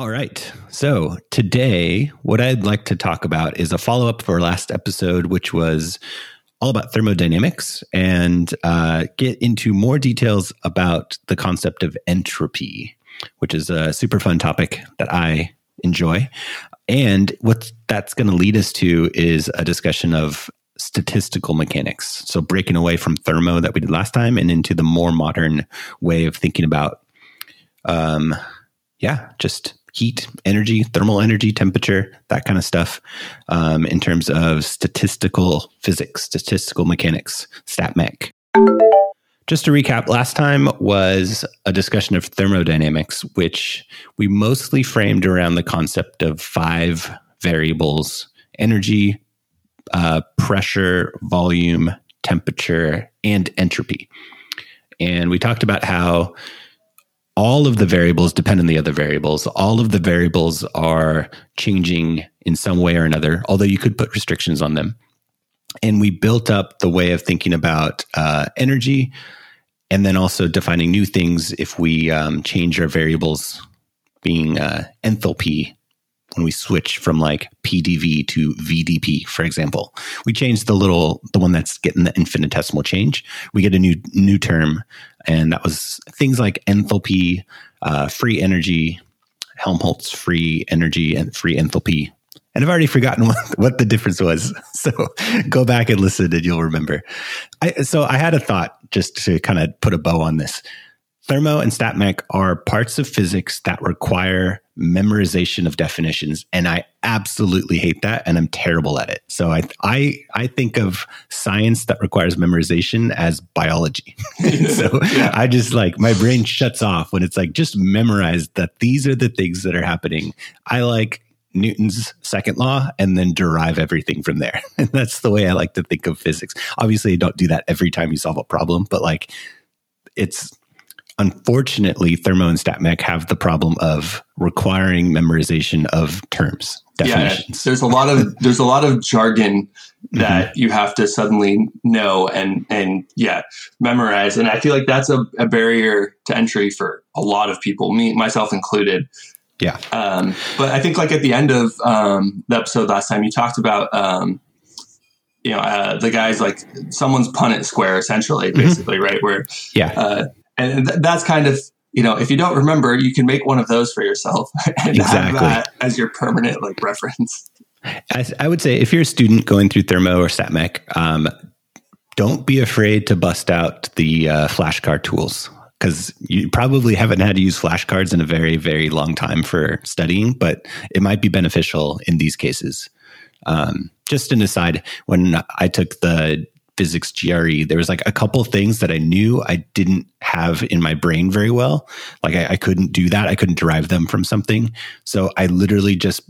All right. So today, what I'd like to talk about is a follow up for last episode, which was all about thermodynamics and uh, get into more details about the concept of entropy, which is a super fun topic that I enjoy. And what that's going to lead us to is a discussion of statistical mechanics. So breaking away from thermo that we did last time and into the more modern way of thinking about, um, yeah, just heat, energy, thermal energy, temperature, that kind of stuff, um, in terms of statistical physics, statistical mechanics, stat mech. Just to recap, last time was a discussion of thermodynamics, which we mostly framed around the concept of five variables energy, uh, pressure, volume, temperature, and entropy. And we talked about how all of the variables depend on the other variables. All of the variables are changing in some way or another, although you could put restrictions on them. And we built up the way of thinking about uh, energy and then also defining new things if we um, change our variables being uh, enthalpy when we switch from like PDV to VDP, for example. We change the little, the one that's getting the infinitesimal change. We get a new new term, and that was things like enthalpy, uh, free energy, Helmholtz free energy, and free enthalpy. And I've already forgotten what, what the difference was. So go back and listen, and you'll remember. I, so I had a thought just to kind of put a bow on this. Thermo and StatMech are parts of physics that require memorization of definitions, and I absolutely hate that, and I'm terrible at it. So I I I think of science that requires memorization as biology. so yeah. I just like my brain shuts off when it's like just memorize that these are the things that are happening. I like Newton's second law and then derive everything from there. And that's the way I like to think of physics. Obviously, you don't do that every time you solve a problem, but like it's unfortunately, Thermo and StatMech have the problem of requiring memorization of terms, definitions. Yeah, there's a lot of there's a lot of jargon that mm-hmm. you have to suddenly know and and yeah memorize, and I feel like that's a, a barrier to entry for a lot of people, me myself included. Yeah. Um, but I think like at the end of um, the episode last time, you talked about um, you know uh, the guys like someone's Punnett square essentially, mm-hmm. basically, mm-hmm. right? Where yeah. Uh, and th- that's kind of you know if you don't remember you can make one of those for yourself and exactly. have that as your permanent like reference I, I, would say if you're a student going through thermo or statmech um, don't be afraid to bust out the uh, flashcard tools because you probably haven't had to use flashcards in a very very long time for studying but it might be beneficial in these cases um, just an aside when i took the physics GRE, there was like a couple things that I knew I didn't have in my brain very well. Like I, I couldn't do that. I couldn't derive them from something. So I literally just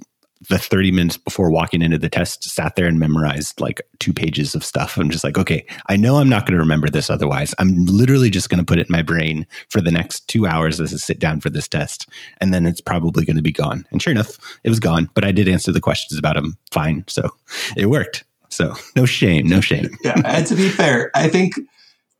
the 30 minutes before walking into the test sat there and memorized like two pages of stuff. I'm just like, okay, I know I'm not going to remember this otherwise. I'm literally just going to put it in my brain for the next two hours as I sit down for this test. And then it's probably going to be gone. And sure enough, it was gone, but I did answer the questions about them fine. So it worked. So no shame, no shame. yeah. And to be fair, I think,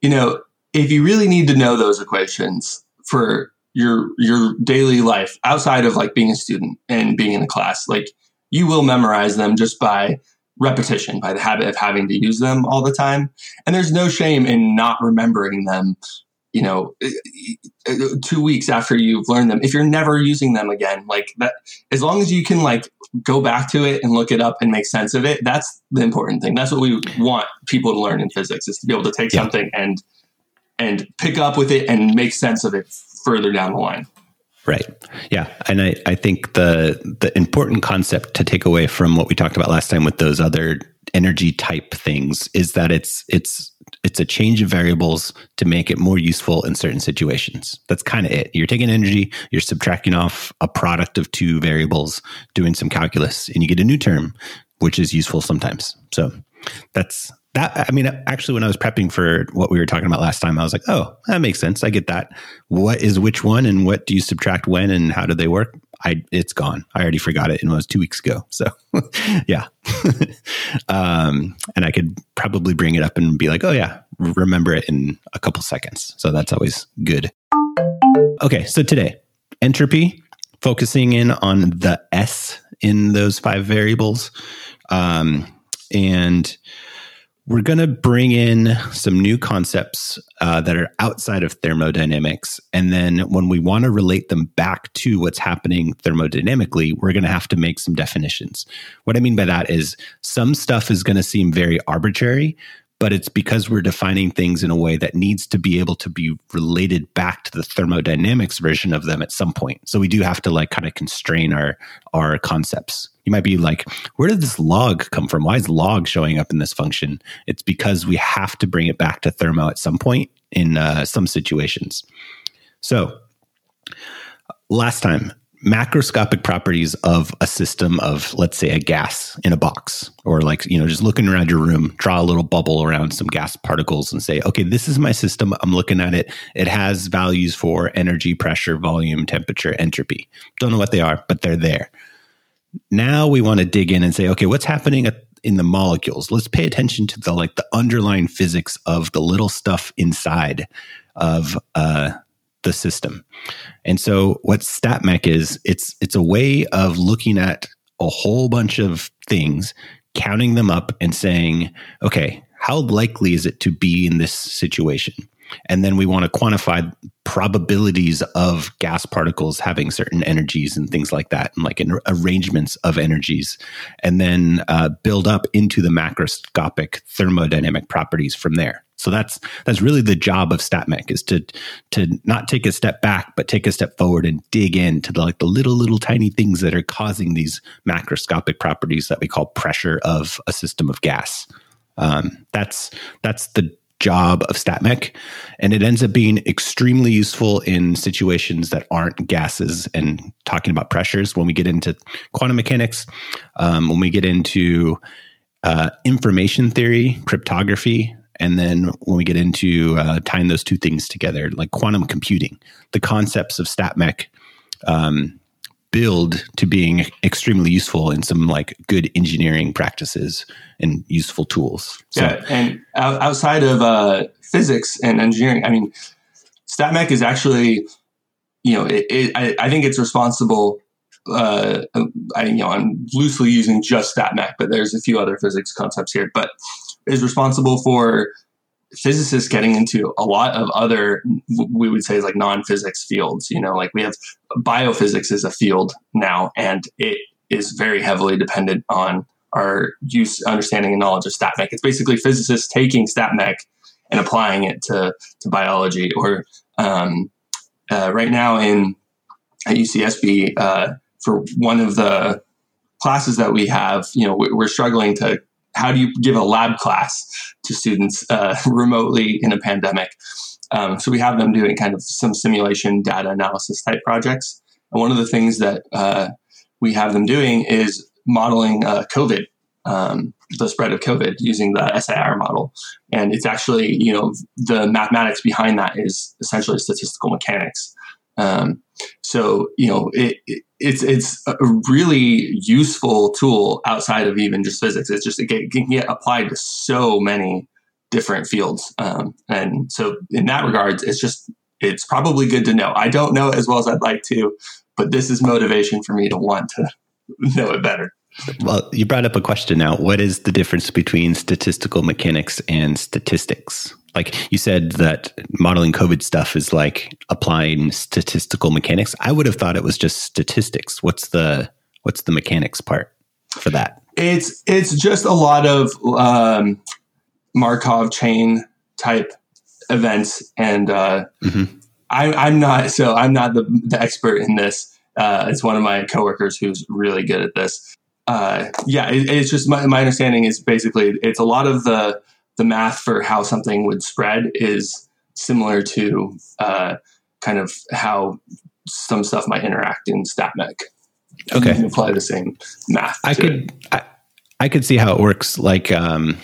you know, if you really need to know those equations for your your daily life outside of like being a student and being in a class, like you will memorize them just by repetition, by the habit of having to use them all the time. And there's no shame in not remembering them you know uh, uh, uh, two weeks after you've learned them if you're never using them again like that as long as you can like go back to it and look it up and make sense of it that's the important thing that's what we want people to learn in physics is to be able to take yeah. something and and pick up with it and make sense of it further down the line Right. Yeah. And I, I think the the important concept to take away from what we talked about last time with those other energy type things is that it's it's it's a change of variables to make it more useful in certain situations. That's kind of it. You're taking energy, you're subtracting off a product of two variables, doing some calculus, and you get a new term, which is useful sometimes. So that's that. I mean, actually, when I was prepping for what we were talking about last time, I was like, oh, that makes sense. I get that. What is which one, and what do you subtract when, and how do they work? I it's gone. I already forgot it, and it was two weeks ago. So, yeah, um, and I could probably bring it up and be like, oh yeah, remember it in a couple seconds. So that's always good. Okay, so today, entropy, focusing in on the S in those five variables. Um, and we're going to bring in some new concepts uh, that are outside of thermodynamics. And then when we want to relate them back to what's happening thermodynamically, we're going to have to make some definitions. What I mean by that is some stuff is going to seem very arbitrary, but it's because we're defining things in a way that needs to be able to be related back to the thermodynamics version of them at some point. So we do have to like kind of constrain our our concepts. You might be like, where did this log come from? Why is log showing up in this function? It's because we have to bring it back to thermo at some point in uh, some situations. So last time macroscopic properties of a system of let's say a gas in a box or like you know just looking around your room draw a little bubble around some gas particles and say okay this is my system. I'm looking at it. It has values for energy pressure volume temperature entropy. Don't know what they are but they're there. Now we want to dig in and say okay what's happening in the molecules? Let's pay attention to the like the underlying physics of the little stuff inside of uh the system. And so what StatMech is, it's it's a way of looking at a whole bunch of things, counting them up and saying, okay, how likely is it to be in this situation? And then we want to quantify probabilities of gas particles having certain energies and things like that, and like arrangements of energies, and then uh, build up into the macroscopic thermodynamic properties from there. So that's that's really the job of StatMech is to to not take a step back, but take a step forward and dig into the like the little little tiny things that are causing these macroscopic properties that we call pressure of a system of gas. Um, that's that's the job of StatMech, and it ends up being extremely useful in situations that aren't gases and talking about pressures. When we get into quantum mechanics, um, when we get into uh, information theory, cryptography, and then when we get into uh, tying those two things together, like quantum computing, the concepts of StatMech um, build to being extremely useful in some like good engineering practices and useful tools. So, yeah, and outside of uh, physics and engineering, I mean, StatMech is actually, you know, it, it, I, I, think it's responsible. Uh, I, you know, I'm loosely using just StatMech, but there's a few other physics concepts here. But is responsible for physicists getting into a lot of other we would say like non-physics fields you know like we have biophysics is a field now and it is very heavily dependent on our use understanding and knowledge of statmech it's basically physicists taking statmech and applying it to, to biology. Or um, uh, right now in at ucsb uh, for one of the classes that we have you know we're struggling to how do you give a lab class to students uh, remotely in a pandemic? Um, so we have them doing kind of some simulation data analysis type projects. And one of the things that uh, we have them doing is modeling uh, COVID, um, the spread of COVID using the SIR model. And it's actually, you know, the mathematics behind that is essentially statistical mechanics. Um, so you know, it, it, it's it's a really useful tool outside of even just physics. It's just it can get applied to so many different fields, um, and so in that regards, it's just it's probably good to know. I don't know as well as I'd like to, but this is motivation for me to want to know it better. Well, you brought up a question now. What is the difference between statistical mechanics and statistics? Like you said that modeling COVID stuff is like applying statistical mechanics. I would have thought it was just statistics. What's the what's the mechanics part for that? It's it's just a lot of um, Markov chain type events, and uh, mm-hmm. I, I'm not so I'm not the, the expert in this. Uh, it's one of my coworkers who's really good at this. Uh, yeah, it, it's just my, my understanding is basically it's a lot of the the math for how something would spread is similar to uh, kind of how some stuff might interact in StatMech. Okay, you apply the same math. I could I, I, could see how it works. Like um,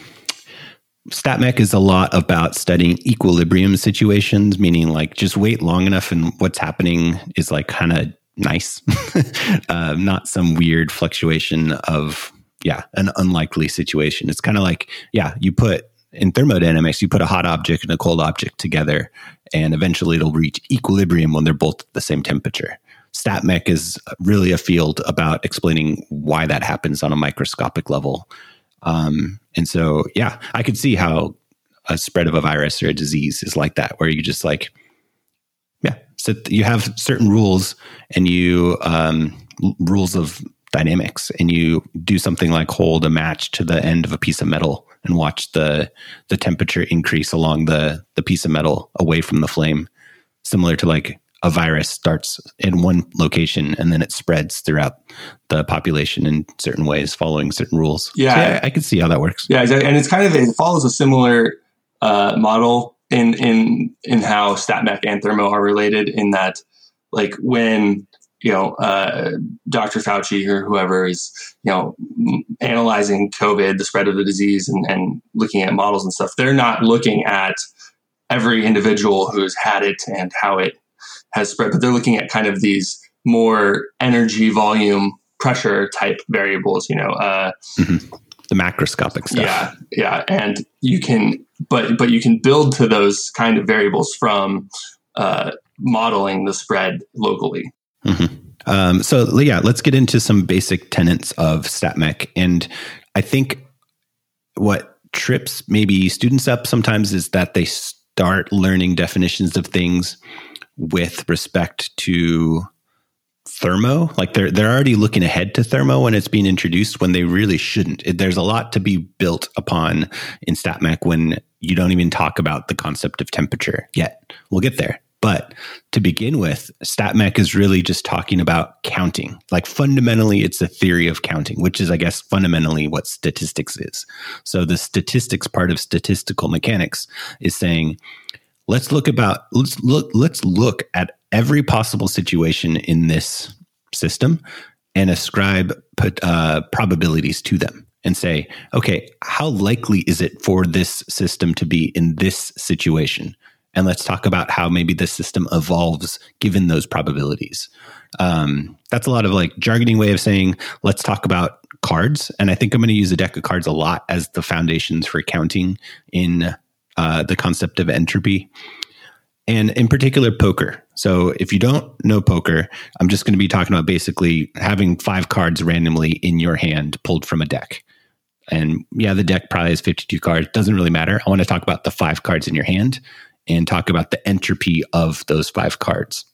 StatMech is a lot about studying equilibrium situations, meaning like just wait long enough and what's happening is like kind of nice, uh, not some weird fluctuation of yeah an unlikely situation. It's kind of like yeah you put in thermodynamics, you put a hot object and a cold object together, and eventually it'll reach equilibrium when they're both at the same temperature. StatMech is really a field about explaining why that happens on a microscopic level. Um, and so, yeah, I could see how a spread of a virus or a disease is like that, where you just like, yeah, so you have certain rules and you um, rules of dynamics, and you do something like hold a match to the end of a piece of metal and watch the the temperature increase along the the piece of metal away from the flame, similar to like a virus starts in one location and then it spreads throughout the population in certain ways, following certain rules. Yeah, so yeah I, can see how that works. Yeah, and it's kind of it follows a similar uh, model in in in how StatMech and Thermo are related. In that, like when you know uh, Dr. Fauci or whoever is you know analyzing COVID, the spread of the disease, and, and looking at models and stuff, they're not looking at every individual who's had it and how it has spread, but they're looking at kind of these more energy, volume, pressure type variables. You know, uh, mm-hmm. the macroscopic stuff. Yeah, yeah, and you can, but but you can build to those kind of variables from uh, modeling the spread locally. Mm-hmm. Um, so yeah, let's get into some basic tenets of StatMech, and I think what trips maybe students up sometimes is that they start learning definitions of things with respect to thermo. Like they're they're already looking ahead to thermo when it's being introduced when they really shouldn't. There's a lot to be built upon in statmech when you don't even talk about the concept of temperature yet. We'll get there but to begin with statmech is really just talking about counting. Like fundamentally it's a theory of counting which is i guess fundamentally what statistics is. So the statistics part of statistical mechanics is saying let's look about let's look let's look at every possible situation in this system and ascribe put, uh, probabilities to them and say okay how likely is it for this system to be in this situation and let's talk about how maybe the system evolves given those probabilities um, that's a lot of like jargoning way of saying let's talk about cards and i think i'm going to use a deck of cards a lot as the foundations for counting in uh, the concept of entropy, and in particular, poker. So, if you don't know poker, I'm just going to be talking about basically having five cards randomly in your hand pulled from a deck. And yeah, the deck probably has 52 cards. Doesn't really matter. I want to talk about the five cards in your hand and talk about the entropy of those five cards.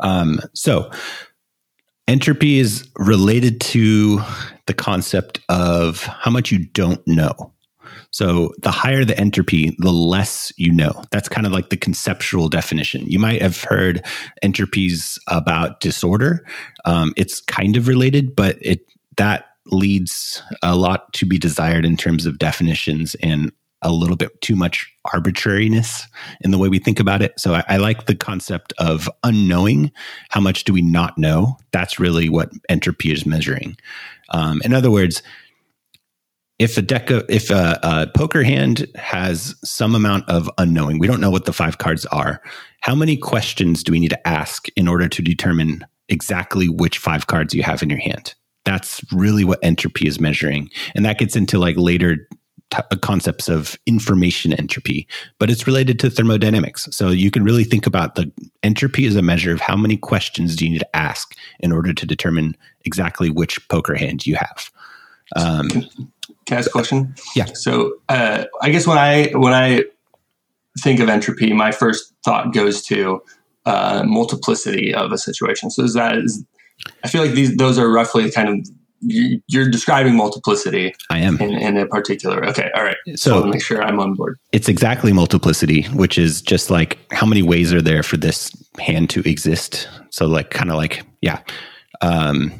Um, so, entropy is related to the concept of how much you don't know. So the higher the entropy, the less you know. That's kind of like the conceptual definition. You might have heard entropies about disorder. Um, it's kind of related, but it that leads a lot to be desired in terms of definitions and a little bit too much arbitrariness in the way we think about it. So I, I, like the concept of unknowing. How much do we not know? That's really what entropy is measuring. Um, in other words, if a deck of, if a, a, poker hand has some amount of unknowing, we don't know what the five cards are. How many questions do we need to ask in order to determine exactly which five cards you have in your hand? That's really what entropy is measuring, and that gets into like later t- uh, concepts of information entropy, but it's related to thermodynamics. So you can really think about the entropy as a measure of how many questions do you need to ask in order to determine exactly which poker hand you have. Um, can I ask a question? Yeah. So uh, I guess when I when I think of entropy, my first thought goes to uh, multiplicity of a situation. So is that is I feel like these those are roughly kind of you're describing multiplicity. I am in, in a particular. Okay, all right. So, make sure I'm on board. It's exactly multiplicity, which is just like how many ways are there for this hand to exist. So like kind of like yeah, um,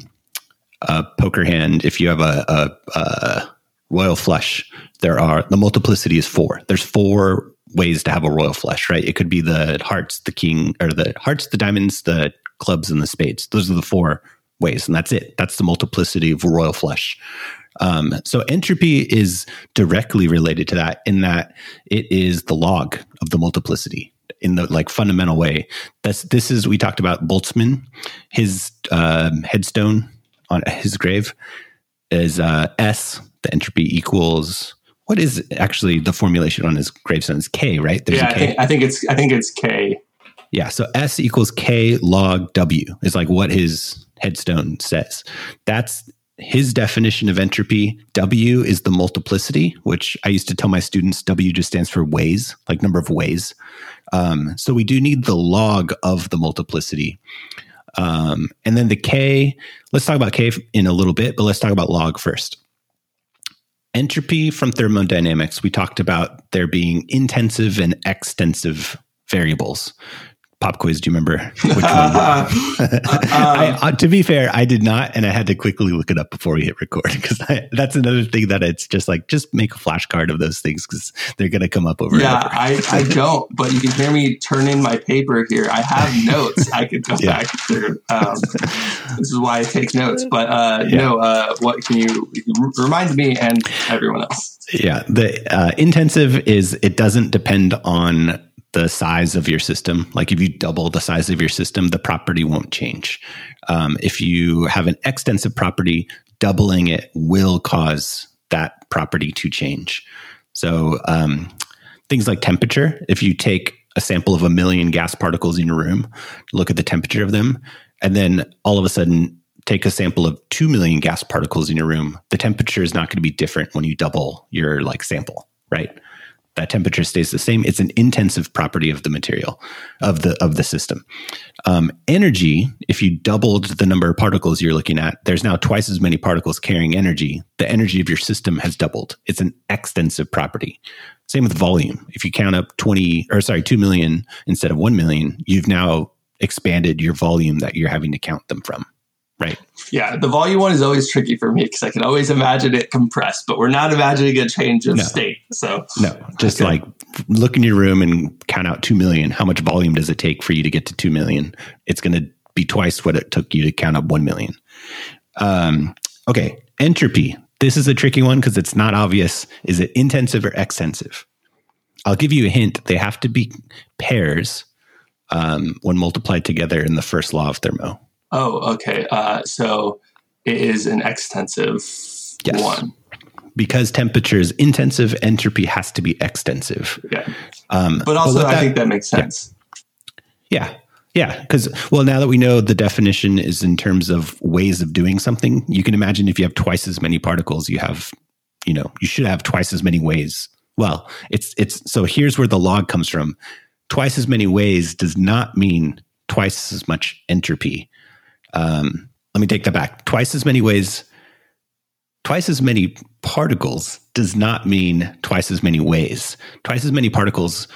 a poker hand. If you have a, a, a royal flush, there are the multiplicity is four. There's four ways to have a royal flush, right? It could be the hearts, the king, or the hearts, the diamonds, the clubs, and the spades. Those are the four ways, and that's it. That's the multiplicity of royal flush. Um, so entropy is directly related to that in that it is the log of the multiplicity in the like fundamental way. That's this is we talked about Boltzmann, his um, headstone on his grave is uh, S the entropy equals what is actually the formulation on his gravestone is K, right? There's yeah, I think, I think, it's I think it's K. Yeah. So S equals K log W is like what his headstone says. That's his definition of entropy. W is the multiplicity, which I used to tell my students W just stands for ways, like number of ways. Um, so we do need the log of the multiplicity. Um, and then the K, let's talk about K in a little bit, but let's talk about log first. Entropy from thermodynamics, we talked about there being intensive and extensive variables pop quiz. Do you remember which one? I, uh, to be fair, I did not, and I had to quickly look it up before we hit record because that's another thing that it's just like just make a flashcard of those things because they're going to come up over. Yeah, I, I don't, but you can hear me turn in my paper here. I have notes. I could go yeah. back through. Um, this is why I take notes. But uh, you yeah. know, uh, what can you remind me and everyone else? Yeah, the uh, intensive is it doesn't depend on the size of your system. Like if you double the size of your system, the property won't change. Um, if you have an extensive property, doubling it will cause that property to change. So um, things like temperature, if you take a sample of a million gas particles in your room, look at the temperature of them, and then all of a sudden take a sample of 2 million gas particles in your room, the temperature is not going to be different when you double your like sample, right? That temperature stays the same. It's an intensive property of the material of the of the system. Um, energy, if you doubled the number of particles you're looking at, there's now twice as many particles carrying energy. The energy of your system has doubled. It's an extensive property. Same with volume. If you count up 20 or sorry, 2 million instead of 1 million, you've now expanded your volume that you're having to count them from. Right. Yeah, the volume one is always tricky for me because I can always imagine it compressed, but we're not imagining a change of no. state. So no, just okay. like look in your room and count out two million. How much volume does it take for you to get to two million? It's going to be twice what it took you to count up one million. Um, okay, entropy. This is a tricky one because it's not obvious. Is it intensive or extensive? I'll give you a hint. They have to be pairs um, when multiplied together in the first law of thermo. Oh, okay. Uh, so it is an extensive yes. one. Because temperature is intensive, entropy has to be extensive. Yeah. Um, but also, but I that, think that makes sense. Yeah. Yeah. Because, well, now that we know the definition is in terms of ways of doing something, you can imagine if you have twice as many particles, you have, you know, you should have twice as many ways. Well, it's, it's, so here's where the log comes from. Twice as many ways does not mean twice as much entropy um, let me take that back. Twice as many ways, twice as many particles does not mean twice as many ways. Twice as many particles,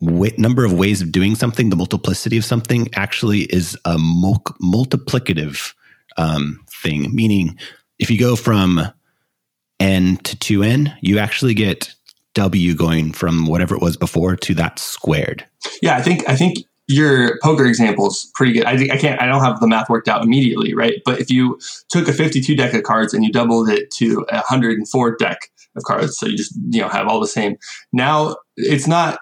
number of ways of doing something, the multiplicity of something actually is a mul- multiplicative um, thing. Meaning, if you go from n to 2n, you actually get w going from whatever it was before to that squared. Yeah, I think I think your poker example is pretty good. I, I can't, I don't have the math worked out immediately, right? But if you took a 52 deck of cards and you doubled it to a 104 deck of cards, so you just, you know, have all the same. Now it's not,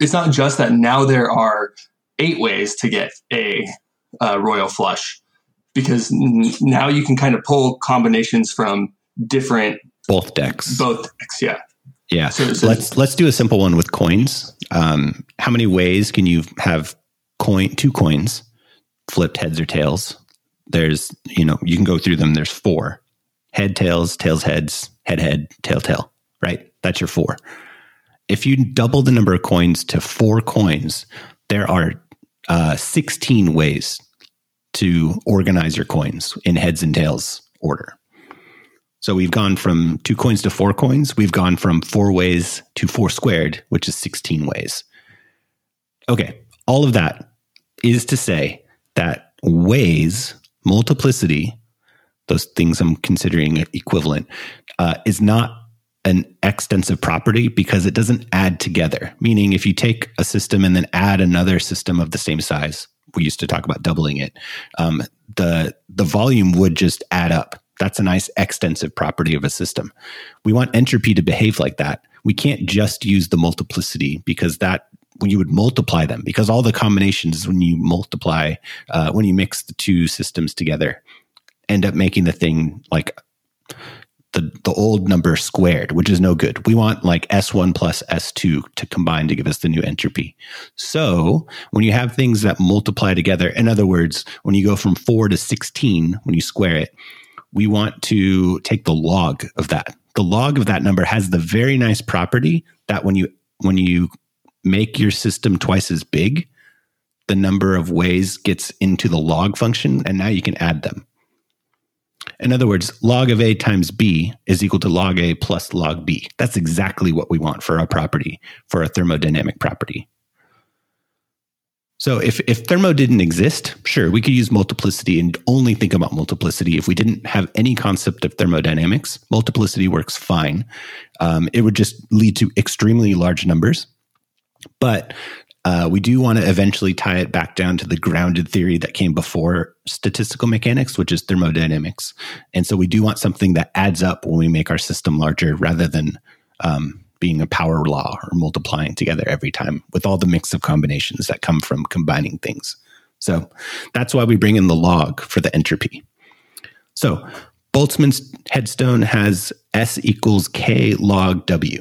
it's not just that now there are eight ways to get a uh, royal flush because n- now you can kind of pull combinations from different both decks. Both decks, yeah. Yeah. So, so let's let's do a simple one with coins. Um, how many ways can you have coin two coins flipped heads or tails? There's you know you can go through them. There's four head tails tails heads head head tail tail. Right. That's your four. If you double the number of coins to four coins, there are uh, 16 ways to organize your coins in heads and tails order. So we've gone from two coins to four coins. We've gone from four ways to four squared, which is 16 ways. Okay. All of that is to say that ways, multiplicity, those things I'm considering equivalent, uh, is not an extensive property because it doesn't add together. Meaning, if you take a system and then add another system of the same size, we used to talk about doubling it. Um, the the volume would just add up that's a nice extensive property of a system. We want entropy to behave like that. We can't just use the multiplicity because that when you would multiply them, because all the combinations when you multiply, uh, when you mix the two systems together, end up making the thing like the, the old number squared, which is no good. We want like S1 plus S2 to combine to give us the new entropy. So when you have things that multiply together, in other words, when you go from 4 to 16, when you square it, we want to take the log of that. The log of that number has the very nice property that when you when you make your system twice as big, the number of ways gets into the log function and now you can add them. In other words, log of A times B is equal to log A plus log B. That's exactly what we want for a property, for a thermodynamic property. So if, if thermo didn't exist, sure, we could use multiplicity and only think about multiplicity. If we didn't have any concept of thermodynamics, multiplicity works fine. Um, it would just lead to extremely large numbers. But uh, we do want to eventually tie it back down to the grounded theory that came before statistical mechanics, which is thermodynamics. And so we do want something that adds up when we make our system larger rather than um, being a power law or multiplying together every time with all the mix of combinations that come from combining things. So that's why we bring in the log for the entropy. So Boltzmann's headstone has S equals K log W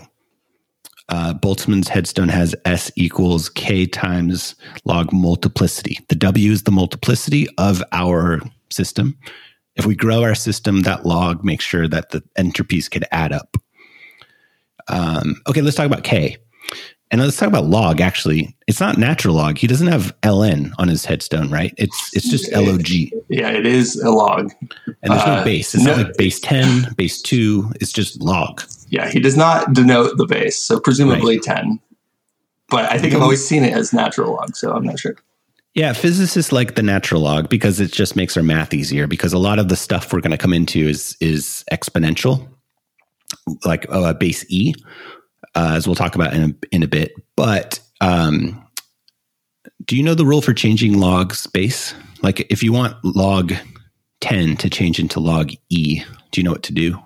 uh, Boltzmann's headstone has S equals K times log multiplicity. The W is the multiplicity of our system. If we grow our system, that log makes sure that the entropies could add up. Um, okay, let's talk about K. And let's talk about log. Actually, it's not natural log. He doesn't have ln on his headstone, right? It's it's just log. Yeah, it is a log. And there's uh, no base. It's no, not like base ten, base two. It's just log. Yeah, he does not denote the base, so presumably right. ten. But I think I've always seen it as natural log, so I'm not sure. Yeah, physicists like the natural log because it just makes our math easier. Because a lot of the stuff we're going to come into is is exponential, like uh, base e uh, as we'll talk about in a, in a bit. But um, do you know the rule for changing log space? Like if you want log 10 to change into log e, do you know what to do?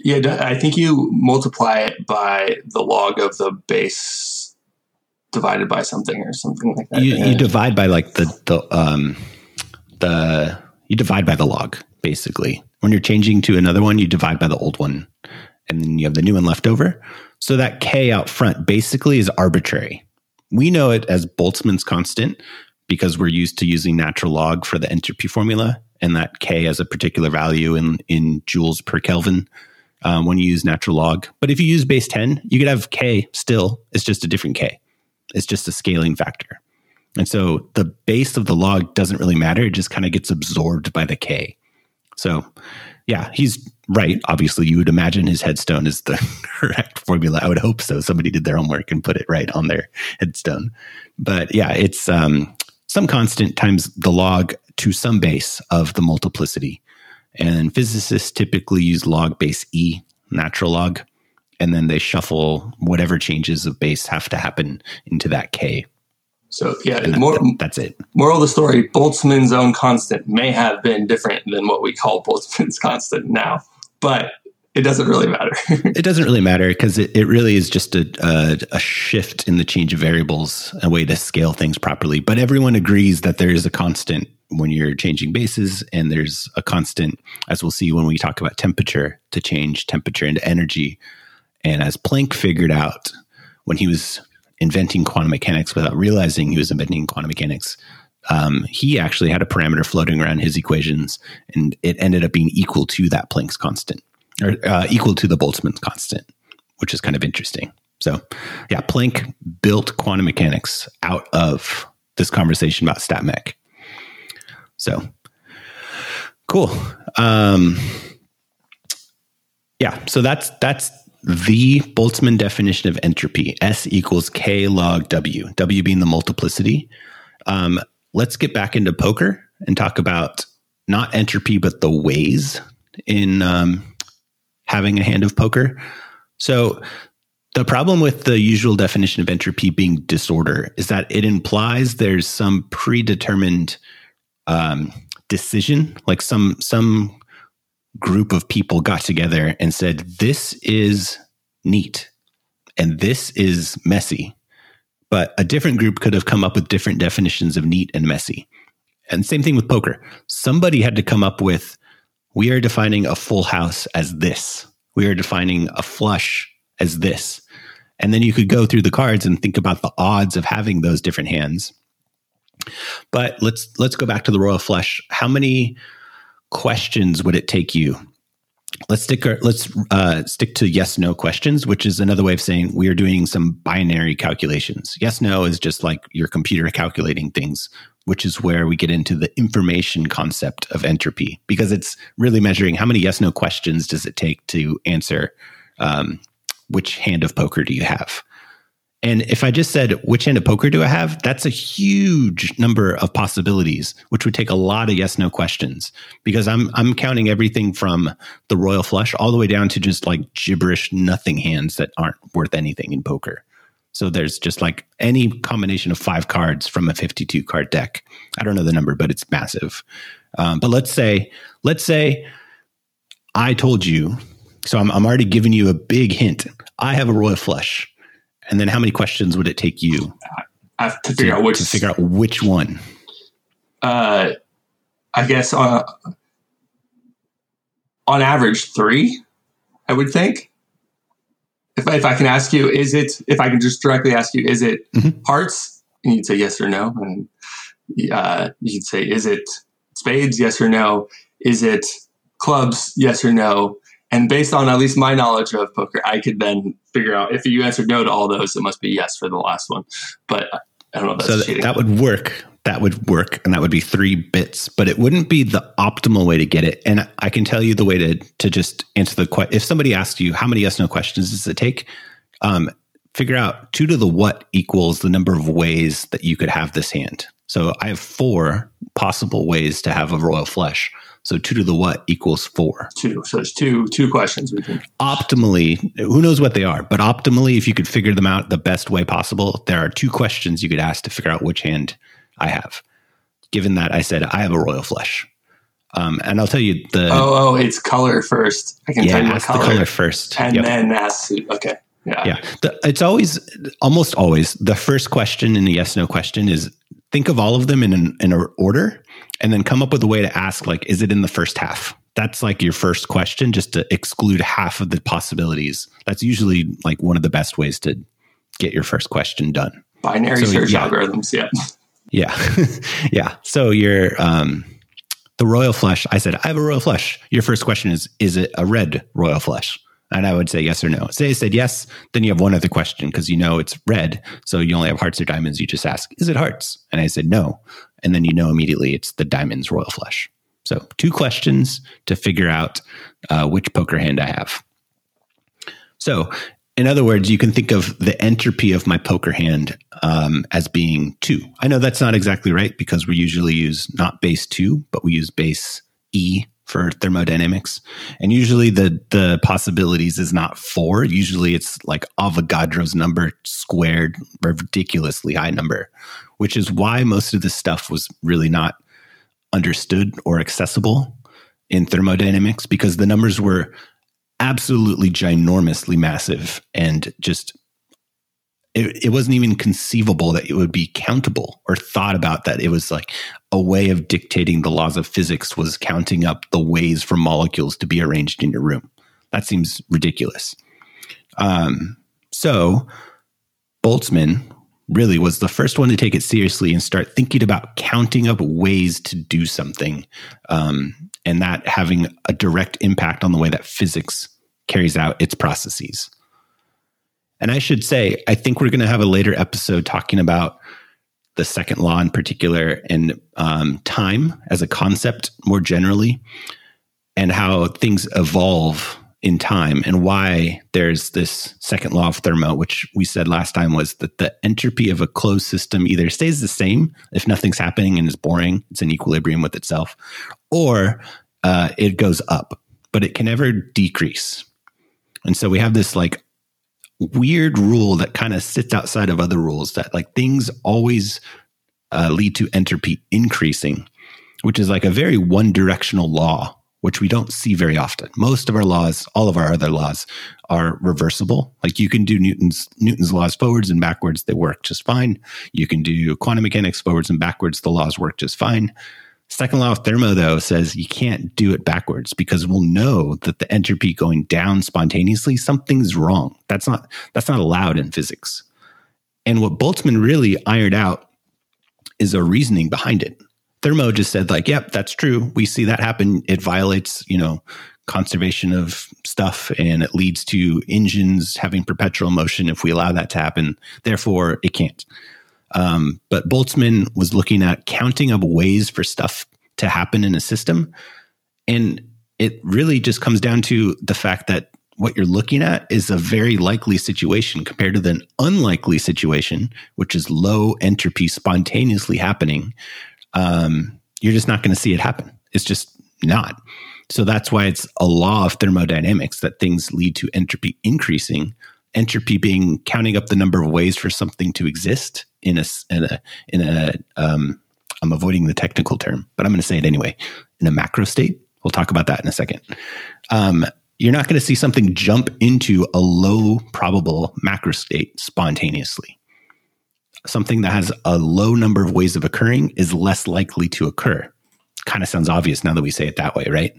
Yeah, I think you multiply it by the log of the base divided by something or something like that. You, you divide by like the the um the you divide by the log basically. When you're changing to another one, you divide by the old one, and then you have the new one left over. So that K out front basically is arbitrary. We know it as Boltzmann's constant because we're used to using natural log for the entropy formula, and that K has a particular value in, in joules per Kelvin um, when you use natural log. But if you use base 10, you could have K still, it's just a different K. It's just a scaling factor. And so the base of the log doesn't really matter. It just kind of gets absorbed by the K. So yeah, he's right. Obviously, you would imagine his headstone is the correct formula. I would hope so. Somebody did their homework and put it right on their headstone. But yeah, it's um, some constant times the log to some base of the multiplicity. And physicists typically use log base E, natural log, and then they shuffle whatever changes of base have to happen into that K so yeah, more, that, that's it. Moral of the story: Boltzmann's own constant may have been different than what we call Boltzmann's constant now, but it doesn't really matter. it doesn't really matter because it, it really is just a, a, a shift in the change of variables, a way to scale things properly. But everyone agrees that there is a constant when you're changing bases, and there's a constant, as we'll see when we talk about temperature, to change temperature into energy. And as Planck figured out when he was inventing quantum mechanics without realizing he was inventing quantum mechanics. Um, he actually had a parameter floating around his equations, and it ended up being equal to that Planck's constant, or uh, equal to the Boltzmann constant, which is kind of interesting. So, yeah, Planck built quantum mechanics out of this conversation about StatMech. So, cool. Um, yeah, so that's that's the Boltzmann definition of entropy S equals K log W, W being the multiplicity. Um, let's get back into poker and talk about not entropy, but the ways in um, having a hand of poker. So, the problem with the usual definition of entropy being disorder is that it implies there's some predetermined um, decision, like some some group of people got together and said, This is neat and this is messy. But a different group could have come up with different definitions of neat and messy. And same thing with poker. Somebody had to come up with, we are defining a full house as this. we are defining a flush as this. And then you could go through the cards and think about the odds of having those different hands. But let's let's go back to the royal flush. How many questions would it take you? Let's stick let's uh, stick to yes no questions, which is another way of saying we are doing some binary calculations. Yes no is just like your computer calculating things, which is where we get into the information concept of entropy because it's really measuring how many yes no questions does it take to answer um, which hand of poker do you have and if I just said, which hand of poker do I have? That's a huge number of possibilities, which would take a lot of yes, no questions because I'm, I'm counting everything from the royal flush all the way down to just like gibberish, nothing hands that aren't worth anything in poker. So there's just like any combination of five cards from a 52 card deck. I don't know the number, but it's massive. Um, but let's say, let's say I told you, so I'm, I'm already giving you a big hint. I have a royal flush and then how many questions would it take you? I have to figure to, out which to figure out which one. Uh, I guess uh, on average three. I would think. If if I can ask you, is it? If I can just directly ask you, is it mm-hmm. hearts? And you'd say yes or no, and uh, you'd say, is it spades? Yes or no. Is it clubs? Yes or no. And based on at least my knowledge of poker, I could then figure out if you answered no to all those, it must be yes for the last one. But I don't know if that's so cheating. That would work. That would work. And that would be three bits, but it wouldn't be the optimal way to get it. And I can tell you the way to, to just answer the question. If somebody asked you, how many yes no questions does it take? Um, figure out two to the what equals the number of ways that you could have this hand. So I have four possible ways to have a royal flush. So two to the what equals four. Two. So it's two two questions we can optimally. Who knows what they are? But optimally, if you could figure them out the best way possible, there are two questions you could ask to figure out which hand I have. Given that I said I have a royal flush, um, and I'll tell you the oh oh it's color first. I can yeah, tell you ask color. the color first, and yep. then ask okay. Yeah. Yeah. The, it's always, almost always, the first question in a yes no question is think of all of them in an, in an order and then come up with a way to ask like is it in the first half that's like your first question just to exclude half of the possibilities that's usually like one of the best ways to get your first question done binary so, search yeah. algorithms yeah yeah yeah so your um the royal flush i said i have a royal flush your first question is is it a red royal flush and I would say yes or no. Say I said yes, then you have one other question because you know it's red. So you only have hearts or diamonds. You just ask, is it hearts? And I said no. And then you know immediately it's the diamonds royal flush. So two questions to figure out uh, which poker hand I have. So, in other words, you can think of the entropy of my poker hand um, as being two. I know that's not exactly right because we usually use not base two, but we use base E for thermodynamics. And usually the the possibilities is not four. Usually it's like Avogadro's number squared, ridiculously high number, which is why most of this stuff was really not understood or accessible in thermodynamics because the numbers were absolutely ginormously massive and just it, it wasn't even conceivable that it would be countable or thought about that it was like a way of dictating the laws of physics was counting up the ways for molecules to be arranged in your room. That seems ridiculous. Um, so Boltzmann really was the first one to take it seriously and start thinking about counting up ways to do something, um, and that having a direct impact on the way that physics carries out its processes. And I should say, I think we're going to have a later episode talking about the second law in particular and um, time as a concept more generally, and how things evolve in time and why there's this second law of thermo, which we said last time was that the entropy of a closed system either stays the same if nothing's happening and is boring, it's in equilibrium with itself, or uh, it goes up, but it can never decrease. And so we have this like weird rule that kind of sits outside of other rules that like things always uh, lead to entropy increasing, which is like a very one directional law, which we don't see very often. Most of our laws, all of our other laws are reversible. Like you can do Newton's Newton's laws forwards and backwards, they work just fine. You can do quantum mechanics forwards and backwards, the laws work just fine. Second law of thermo, though, says you can't do it backwards because we'll know that the entropy going down spontaneously, something's wrong. That's not that's not allowed in physics. And what Boltzmann really ironed out is a reasoning behind it. Thermo just said, like, yep, that's true. We see that happen. It violates, you know, conservation of stuff and it leads to engines having perpetual motion if we allow that to happen. Therefore, it can't. Um, but Boltzmann was looking at counting up ways for stuff to happen in a system. And it really just comes down to the fact that what you're looking at is a very likely situation compared to an unlikely situation, which is low entropy spontaneously happening. Um, you're just not going to see it happen. It's just not. So that's why it's a law of thermodynamics that things lead to entropy increasing. Entropy being counting up the number of ways for something to exist in a in a in a um, I'm avoiding the technical term, but I'm going to say it anyway. In a macro state, we'll talk about that in a second. Um, you're not going to see something jump into a low probable macro state spontaneously. Something that has a low number of ways of occurring is less likely to occur. Kind of sounds obvious now that we say it that way, right?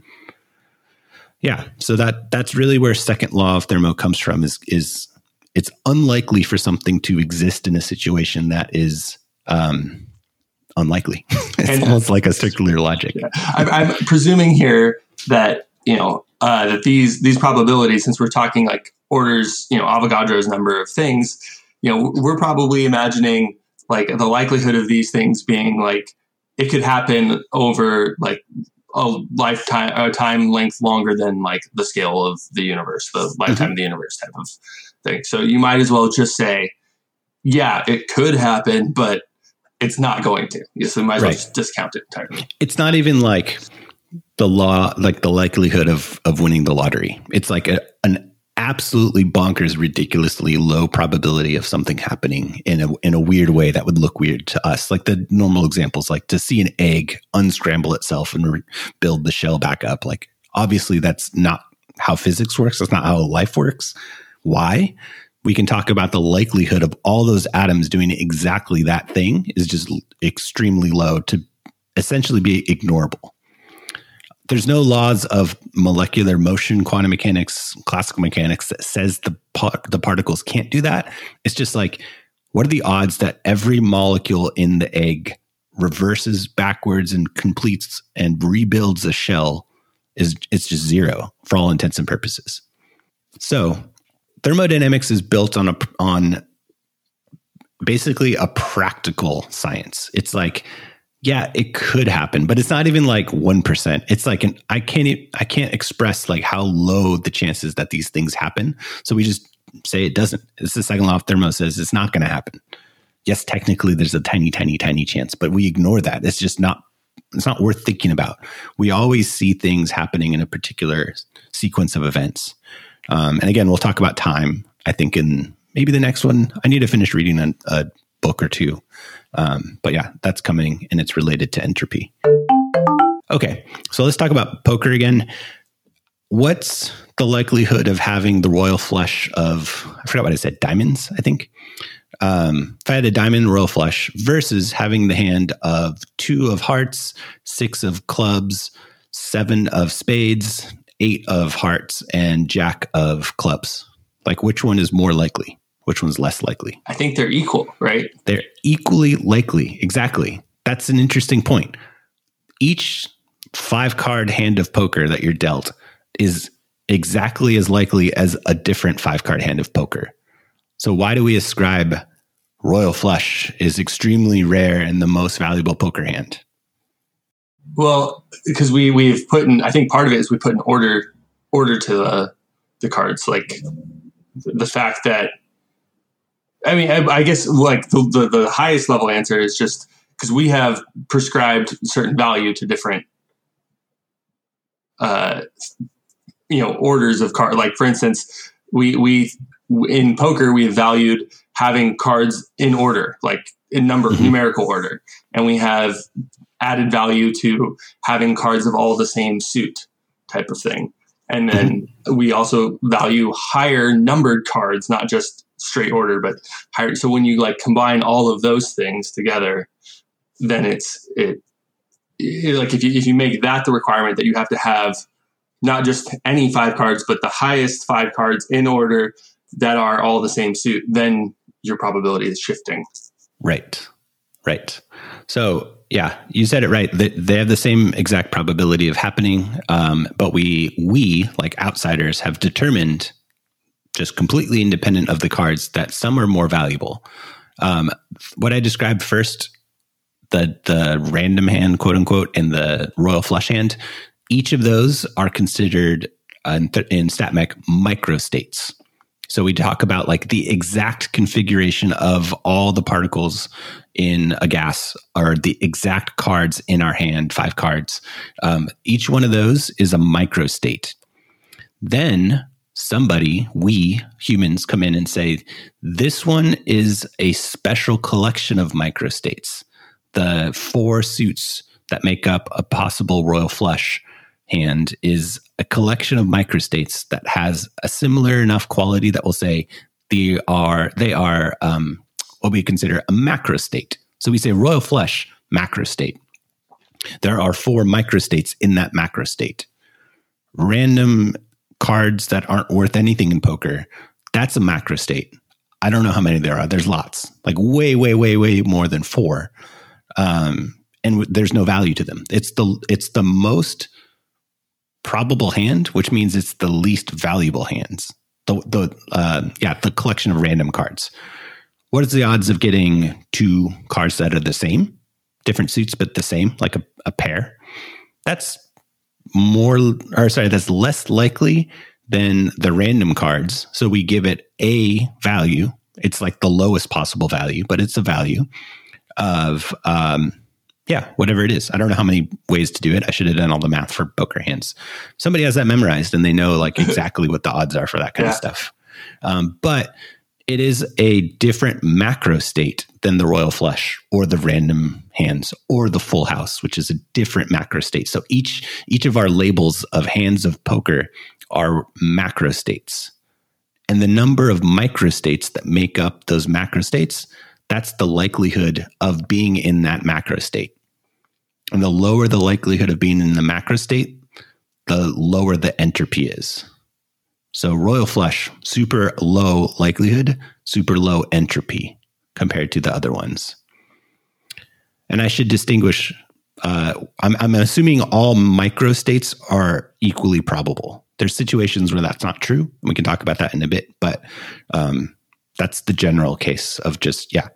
Yeah. So that that's really where second law of thermo comes from is is it's unlikely for something to exist in a situation that is um, unlikely. it's and, almost like a circular logic. Yeah. I'm, I'm, presuming here that you know uh, that these these probabilities, since we're talking like orders, you know, Avogadro's number of things, you know, we're probably imagining like the likelihood of these things being like it could happen over like a lifetime a time length longer than like the scale of the universe, the lifetime mm-hmm. of the universe type of thing. So you might as well just say, yeah, it could happen, but it's not going to. So you might as right. well just discount it entirely. It's not even like the law, like the likelihood of of winning the lottery. It's like a, an absolutely bonkers, ridiculously low probability of something happening in a in a weird way that would look weird to us. Like the normal examples, like to see an egg unscramble itself and re- build the shell back up. Like obviously, that's not how physics works. That's not how life works. Why? We can talk about the likelihood of all those atoms doing exactly that thing is just extremely low to essentially be ignorable there's no laws of molecular motion, quantum mechanics, classical mechanics that says the par- the particles can't do that. It's just like, what are the odds that every molecule in the egg reverses backwards and completes and rebuilds a shell? Is it's just zero for all intents and purposes. So, thermodynamics is built on a on basically a practical science. It's like yeah, it could happen, but it's not even like 1%. It's like an I can't I can't express like how low the chances that these things happen. So we just say it doesn't. It's the second law of thermo says it's not going to happen. Yes, technically there's a tiny tiny tiny chance, but we ignore that. It's just not it's not worth thinking about. We always see things happening in a particular sequence of events. Um, and again, we'll talk about time, I think in maybe the next one. I need to finish reading a, a book or two um, but yeah, that's coming and it's related to entropy. Okay, so let's talk about poker again. What's the likelihood of having the royal flush of, I forgot what I said, diamonds, I think? Um, if I had a diamond royal flush versus having the hand of two of hearts, six of clubs, seven of spades, eight of hearts, and jack of clubs. Like, which one is more likely? Which one's less likely? I think they're equal, right? They're equally likely. Exactly. That's an interesting point. Each five card hand of poker that you're dealt is exactly as likely as a different five card hand of poker. So, why do we ascribe royal flush is extremely rare and the most valuable poker hand? Well, because we we've put in, I think part of it is we put an order order to the the cards, like the fact that I mean, I, I guess like the, the, the highest level answer is just because we have prescribed certain value to different, uh, you know, orders of card. Like for instance, we we in poker we have valued having cards in order, like in number mm-hmm. numerical order, and we have added value to having cards of all the same suit type of thing. And then mm-hmm. we also value higher numbered cards, not just straight order, but higher. So when you like combine all of those things together, then it's it like if you if you make that the requirement that you have to have not just any five cards, but the highest five cards in order that are all the same suit, then your probability is shifting. Right. Right. So yeah, you said it right. They, they have the same exact probability of happening, um, but we we like outsiders have determined, just completely independent of the cards, that some are more valuable. Um, what I described first, the the random hand, quote unquote, and the royal flush hand, each of those are considered uh, in, th- in StatMech microstates. So we talk about like the exact configuration of all the particles in a gas or the exact cards in our hand, five cards. Um, each one of those is a microstate. Then somebody, we humans, come in and say, this one is a special collection of microstates. The four suits that make up a possible royal flush hand is a collection of microstates that has a similar enough quality that will say they are they are um, what we consider a macrostate. So we say royal flush macrostate. There are four microstates in that macrostate. Random cards that aren't worth anything in poker, that's a macro state. I don't know how many there are. There's lots, like way, way, way, way more than four. Um, and w- there's no value to them. It's the it's the most probable hand, which means it's the least valuable hands. The the uh, yeah the collection of random cards. What is the odds of getting two cards that are the same, different suits but the same, like a, a pair? That's more, or sorry, that's less likely than the random cards. So we give it a value. It's like the lowest possible value, but it's a value of um, yeah, whatever it is. I don't know how many ways to do it. I should have done all the math for poker hands. Somebody has that memorized and they know like exactly what the odds are for that kind yeah. of stuff. Um, but it is a different macro state than the royal flush or the random hands or the full house, which is a different macro state. So each each of our labels of hands of poker are macro states. And the number of micro states that make up those macro states, that's the likelihood of being in that macro state. And the lower the likelihood of being in the macro state, the lower the entropy is. So royal flush, super low likelihood, super low entropy compared to the other ones. And I should distinguish. Uh, I'm, I'm assuming all microstates are equally probable. There's situations where that's not true. We can talk about that in a bit, but um, that's the general case of just yeah,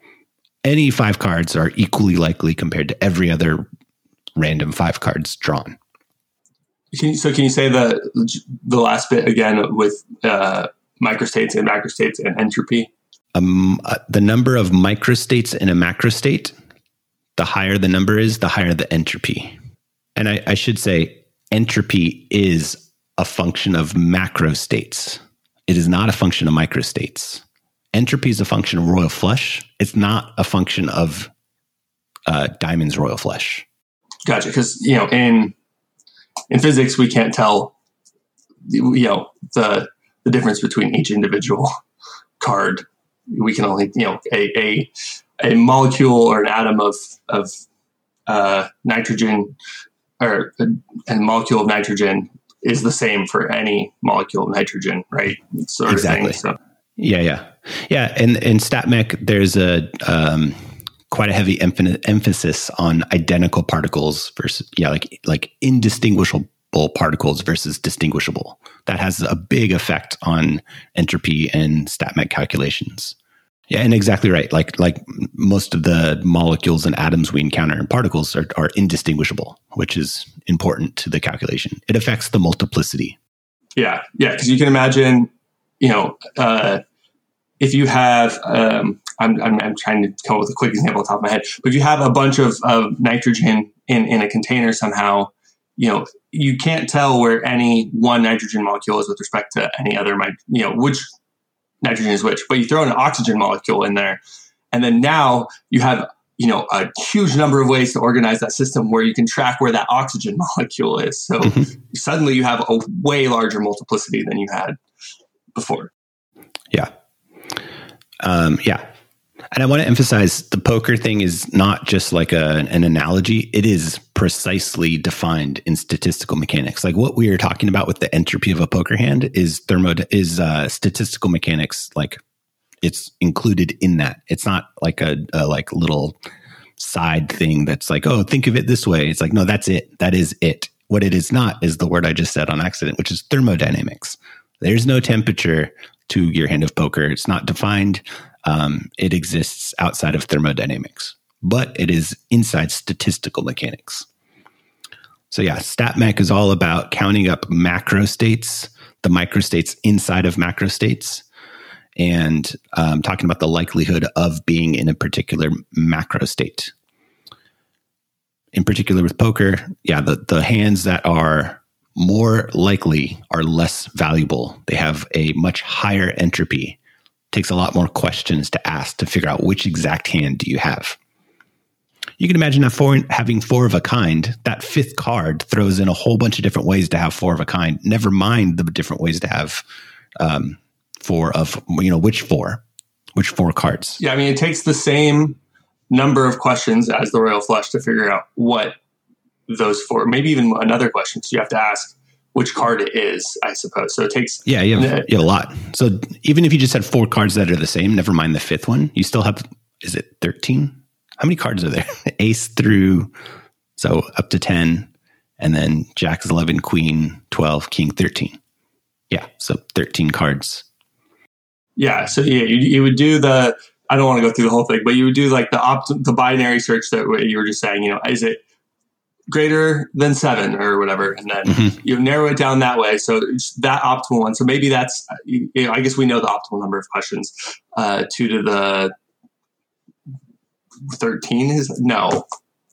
any five cards are equally likely compared to every other random five cards drawn. Can you, so can you say the the last bit again with uh, microstates and macrostates and entropy? Um, uh, the number of microstates in a macrostate, the higher the number is, the higher the entropy. And I, I should say, entropy is a function of macrostates. It is not a function of microstates. Entropy is a function of royal flush. It's not a function of uh, Diamond's royal flush. Gotcha. Because you know, in in physics, we can't tell you know the the difference between each individual card. We can only you know a a, a molecule or an atom of of uh, nitrogen or a, a, molecule of nitrogen is the same for any molecule of nitrogen, right? Sort exactly. Thing, so. Yeah, yeah, yeah. And in StatMech, there's a um, quite a heavy emphasis on identical particles versus yeah like like indistinguishable particles versus distinguishable. That has a big effect on entropy and statmech calculations. Yeah and exactly right. Like like most of the molecules and atoms we encounter in particles are, are indistinguishable which is important to the calculation. It affects the multiplicity. Yeah yeah because you can imagine you know uh, if you have um, I'm, I'm, I'm, trying to come up with a quick example off the top of my head. But if you have a bunch of, of nitrogen in, in a container somehow, you know, you can't tell where any one nitrogen molecule is with respect to any other, you know, which nitrogen is which. But you throw an oxygen molecule in there, and then now you have, you know, a huge number of ways to organize that system where you can track where that oxygen molecule is. So mm-hmm. suddenly you have a way larger multiplicity than you had before. Yeah. Um, yeah, And I want to emphasize the poker thing is not just like a, an analogy. It is precisely defined in statistical mechanics. Like what we are talking about with the entropy of a poker hand is thermo is uh, statistical mechanics. Like it's included in that. It's not like a, a like little side thing that's like, oh, think of it this way. It's like, no, that's it. That is it. What it is not is the word I just said on accident, which is thermodynamics. There's no temperature to your hand of poker. It's not defined. Um, it exists outside of thermodynamics, but it is inside statistical mechanics. So yeah, StatMech is all about counting up macro states, the microstates inside of macro states, and um, talking about the likelihood of being in a particular macro state. In particular, with poker, yeah, the, the hands that are more likely are less valuable. They have a much higher entropy. Takes a lot more questions to ask to figure out which exact hand do you have. You can imagine four, having four of a kind, that fifth card throws in a whole bunch of different ways to have four of a kind. Never mind the different ways to have um, four of, you know, which four, which four cards. Yeah, I mean, it takes the same number of questions as the royal flush to figure out what those four, maybe even another question. So you have to ask which card it is, I suppose. So it takes. Yeah, you have, you have a lot. So even if you just had four cards that are the same, never mind the fifth one, you still have, is it 13? How many cards are there? Ace through, so up to 10, and then Jack's 11, Queen 12, King 13. Yeah, so 13 cards. Yeah, so yeah, you, you would do the, I don't want to go through the whole thing, but you would do like the opt, the binary search that you were just saying, you know, is it greater than seven or whatever, and then mm-hmm. you narrow it down that way. So it's that optimal one. So maybe that's you know, I guess we know the optimal number of questions. Uh, two to the thirteen is no,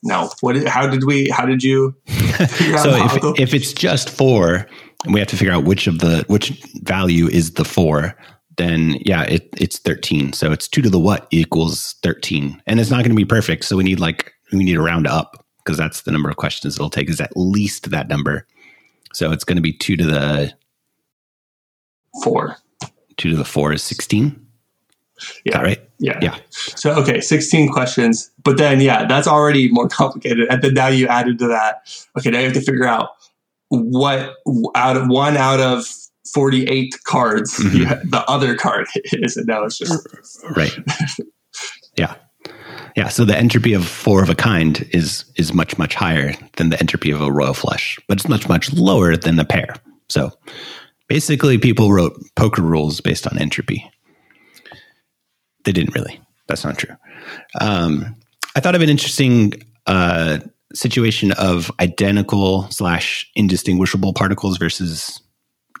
no. What? How did we? How did you? so if if it's just four, and we have to figure out which of the which value is the four. Then yeah, it, it's thirteen. So it's two to the what equals thirteen, and it's not going to be perfect. So we need like we need to round up because that's the number of questions it'll take is at least that number. So it's going to be two to the four. Two to the four is 16. Yeah. right. Yeah. Yeah. So, okay, 16 questions. But then, yeah, that's already more complicated. And then now you added to that. Okay, now you have to figure out what out of one out of 48 cards mm-hmm. the other card is. And now it's just. Right. yeah. Yeah, so the entropy of four of a kind is is much much higher than the entropy of a royal flush, but it's much much lower than the pair. So basically, people wrote poker rules based on entropy. They didn't really. That's not true. Um, I thought of an interesting uh, situation of identical slash indistinguishable particles versus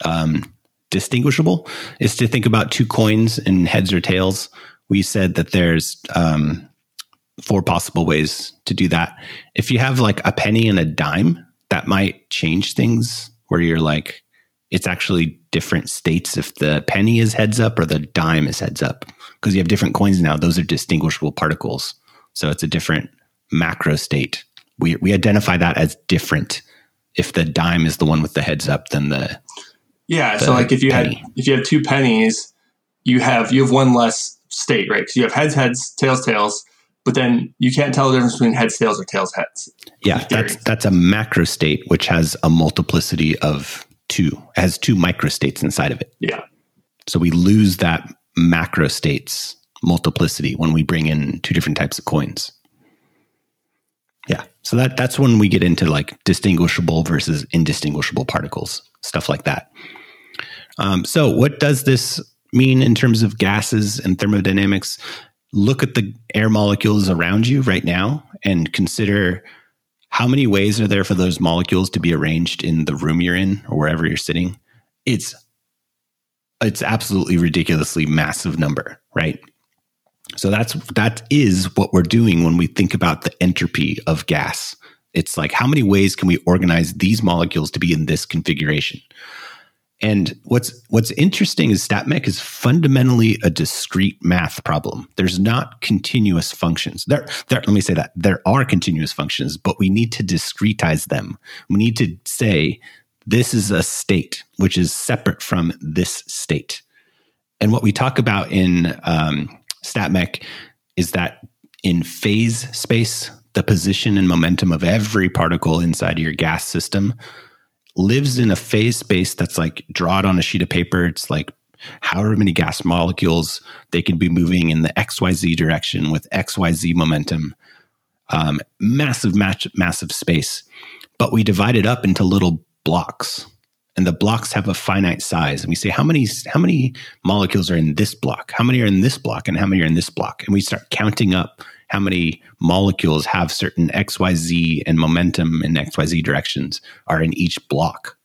um, distinguishable is to think about two coins and heads or tails. We said that there's um, four possible ways to do that. If you have like a penny and a dime, that might change things where you're like, it's actually different states if the penny is heads up or the dime is heads up because you have different coins now. Those are distinguishable particles. So it's a different macro state. We, we identify that as different if the dime is the one with the heads up than the yeah. The so like if you penny. had if you have two pennies, you have you have one less state, right? Because you have heads, heads, tails, tails but then you can't tell the difference between heads tails or tails heads. Yeah, that's that's a macro state which has a multiplicity of two, it has two microstates inside of it. Yeah. So we lose that macro states multiplicity when we bring in two different types of coins. Yeah. So that that's when we get into like distinguishable versus indistinguishable particles, stuff like that. Um, so what does this mean in terms of gases and thermodynamics? look at the air molecules around you right now and consider how many ways are there for those molecules to be arranged in the room you're in or wherever you're sitting. It's it's absolutely ridiculously massive number right? So that's that is what we're doing when we think about the entropy of gas. It's like how many ways can we organize these molecules to be in this configuration and what's what's interesting is StatMech is fundamentally a discrete math problem. There's not continuous functions. There, there, let me say that there are continuous functions, but we need to discretize them. We need to say this is a state which is separate from this state. And what we talk about in um, StatMech is that in phase space, the position and momentum of every particle inside your gas system lives in a phase space that's like draw it on a sheet of paper. It's like however many gas molecules they can be moving in the XYZ direction with XYZ momentum. Um, massive, match, massive space. But we divide it up into little blocks and the blocks have a finite size and we say how many how many molecules are in this block how many are in this block and how many are in this block and we start counting up how many molecules have certain xyz and momentum in xyz directions are in each block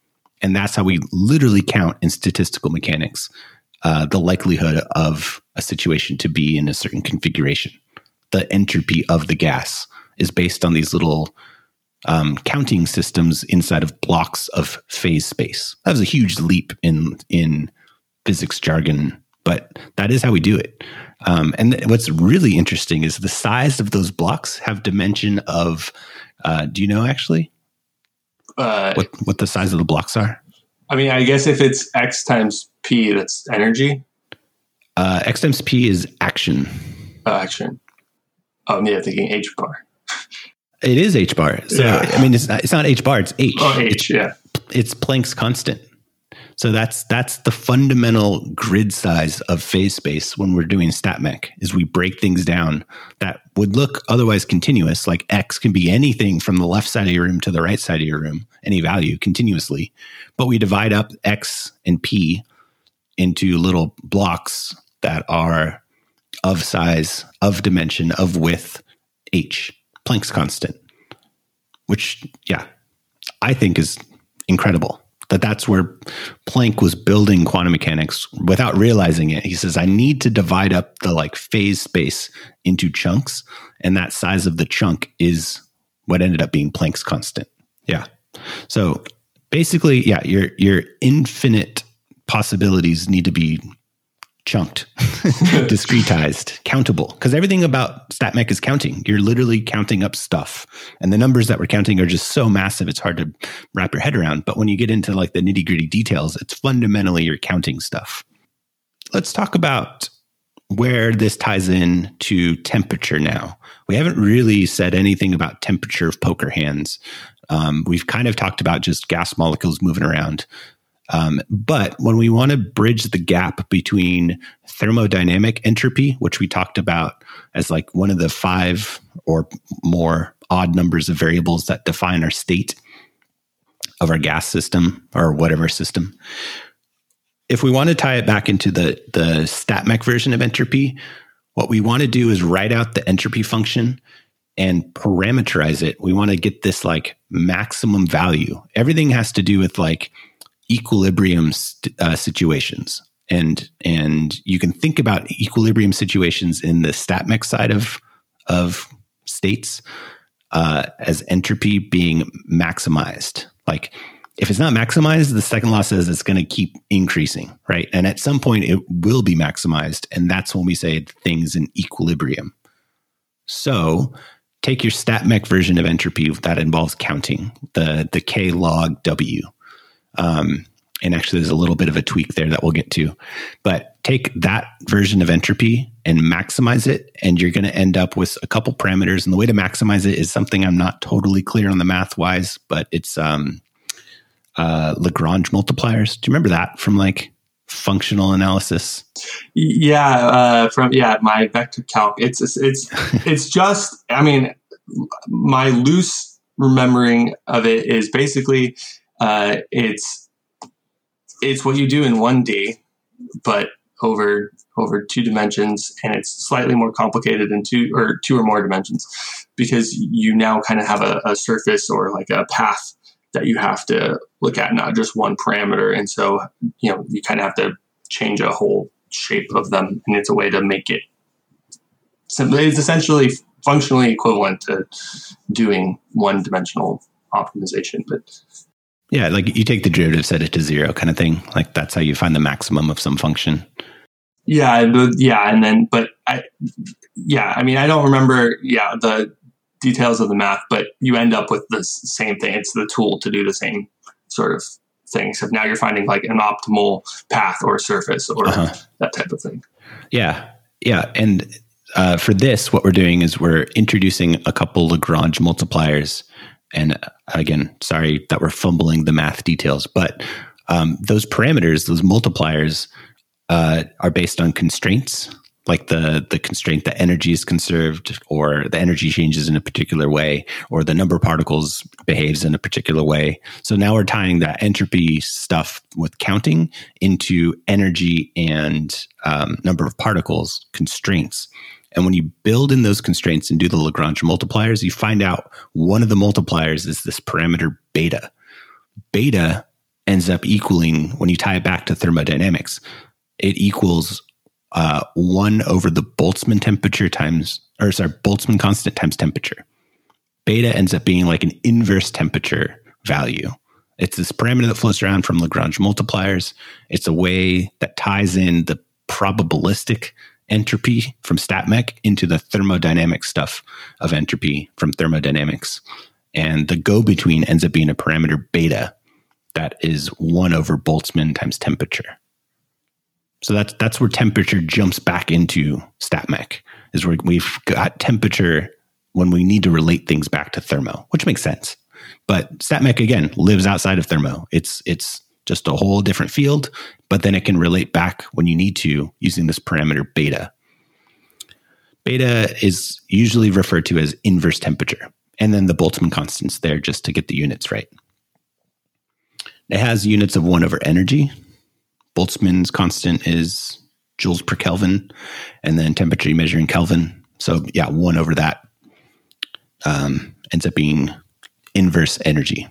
and that's how we literally count in statistical mechanics uh, the likelihood of a situation to be in a certain configuration the entropy of the gas is based on these little um, counting systems inside of blocks of phase space. That was a huge leap in in physics jargon, but that is how we do it. Um, and th- what's really interesting is the size of those blocks have dimension of. Uh, do you know actually uh, what what the size of the blocks are? I mean, I guess if it's x times p, that's energy. Uh, x times p is action. Oh, action. Oh, yeah, thinking h bar. It is h bar. So yeah. I mean, it's not, it's not h bar. It's h. Oh, h. It's, yeah. It's Planck's constant. So that's that's the fundamental grid size of phase space when we're doing StatMech is we break things down that would look otherwise continuous, like X can be anything from the left side of your room to the right side of your room, any value continuously. But we divide up X and P into little blocks that are of size, of dimension, of width, H. Planck's constant, which, yeah, I think is incredible. That that's where Planck was building quantum mechanics without realizing it. He says, I need to divide up the like phase space into chunks. And that size of the chunk is what ended up being Planck's constant. Yeah. So basically, yeah, your your infinite possibilities need to be chunked, discretized, countable. Because everything about StatMech is counting. You're literally counting up stuff. And the numbers that we're counting are just so massive, it's hard to wrap your head around. But when you get into like the nitty gritty details, it's fundamentally you're counting stuff. Let's talk about where this ties in to temperature now. We haven't really said anything about temperature of poker hands. Um, we've kind of talked about just gas molecules moving around. Um, but when we want to bridge the gap between thermodynamic entropy, which we talked about as like one of the five or more odd numbers of variables that define our state of our gas system or whatever system, if we want to tie it back into the the StatMech version of entropy, what we want to do is write out the entropy function and parameterize it. We want to get this like maximum value. Everything has to do with like equilibrium uh, situations. And and you can think about equilibrium situations in the statmech side of of states uh, as entropy being maximized. Like if it's not maximized the second law says it's going to keep increasing right? And at some point it will be maximized and that's when we say things in equilibrium. So take your statmech version of entropy that involves counting the the k log w um, and actually, there's a little bit of a tweak there that we'll get to. But take that version of entropy and maximize it, and you're going to end up with a couple parameters. And the way to maximize it is something I'm not totally clear on the math wise, but it's um, uh, Lagrange multipliers. Do you remember that from like functional analysis? Yeah, uh, from yeah, my vector calc. It's it's it's, it's just. I mean, my loose remembering of it is basically uh, it's it's what you do in 1D, but over over two dimensions, and it's slightly more complicated in two or two or more dimensions because you now kind of have a, a surface or like a path that you have to look at, not just one parameter. And so, you know, you kind of have to change a whole shape of them, and it's a way to make it. It's essentially functionally equivalent to doing one dimensional optimization, but yeah, like you take the derivative, set it to zero, kind of thing. Like that's how you find the maximum of some function. Yeah, yeah, and then, but I, yeah, I mean, I don't remember, yeah, the details of the math, but you end up with the same thing. It's the tool to do the same sort of thing. So now you're finding like an optimal path or surface or uh-huh. that type of thing. Yeah, yeah, and uh, for this, what we're doing is we're introducing a couple Lagrange multipliers. And uh, again, sorry that we're fumbling the math details, but um, those parameters, those multipliers, uh, are based on constraints like the the constraint that energy is conserved or the energy changes in a particular way or the number of particles behaves in a particular way. So now we're tying that entropy stuff with counting into energy and um, number of particles constraints and when you build in those constraints and do the lagrange multipliers you find out one of the multipliers is this parameter beta beta ends up equaling when you tie it back to thermodynamics it equals uh, one over the Boltzmann temperature times, or sorry, Boltzmann constant times temperature. Beta ends up being like an inverse temperature value. It's this parameter that floats around from Lagrange multipliers. It's a way that ties in the probabilistic entropy from StatMech into the thermodynamic stuff of entropy from thermodynamics. And the go between ends up being a parameter beta that is 1 over Boltzmann times temperature. So that's that's where temperature jumps back into StatMech is where we've got temperature when we need to relate things back to thermo, which makes sense. But StatMech again lives outside of thermo. It's it's just a whole different field, but then it can relate back when you need to using this parameter beta. Beta is usually referred to as inverse temperature, and then the Boltzmann constants there just to get the units right. It has units of one over energy, Boltzmann's constant is joules per Kelvin, and then temperature you measure in Kelvin. So yeah, one over that um, ends up being inverse energy.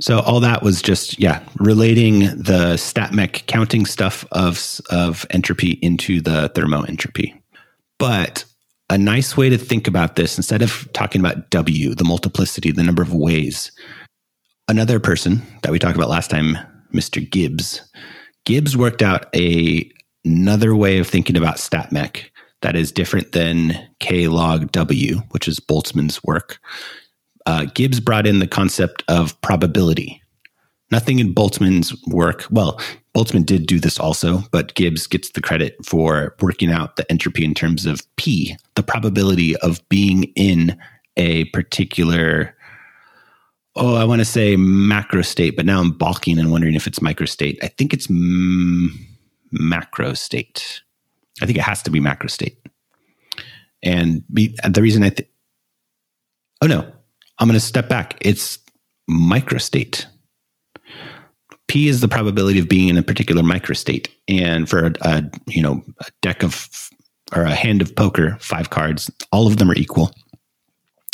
So all that was just yeah, relating the StatMech counting stuff of of entropy into the thermoentropy. But a nice way to think about this, instead of talking about W, the multiplicity, the number of ways, another person that we talked about last time, Mr. Gibbs, Gibbs worked out a another way of thinking about StatMech that is different than K log W, which is Boltzmann's work. Uh, Gibbs brought in the concept of probability. Nothing in Boltzmann's work, well, Boltzmann did do this also, but Gibbs gets the credit for working out the entropy in terms of P, the probability of being in a particular oh, I want to say macro state, but now I'm balking and wondering if it's micro state. I think it's m- macro state. I think it has to be macro state. And be, the reason I think, oh no, I'm going to step back. It's microstate. P is the probability of being in a particular microstate. And for a, a you know a deck of or a hand of poker, five cards, all of them are equal.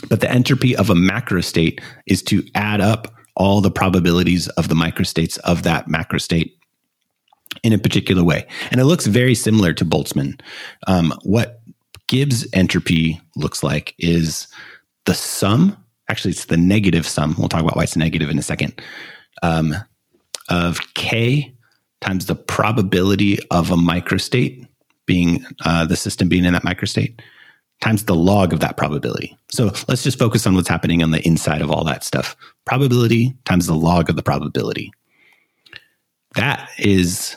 But the entropy of a macrostate is to add up all the probabilities of the microstates of that macrostate in a particular way. And it looks very similar to Boltzmann. Um, what Gibbs entropy looks like is the sum, actually, it's the negative sum. We'll talk about why it's negative in a second, um, of K times the probability of a microstate being uh, the system being in that microstate times the log of that probability. So let's just focus on what's happening on the inside of all that stuff. Probability times the log of the probability. That is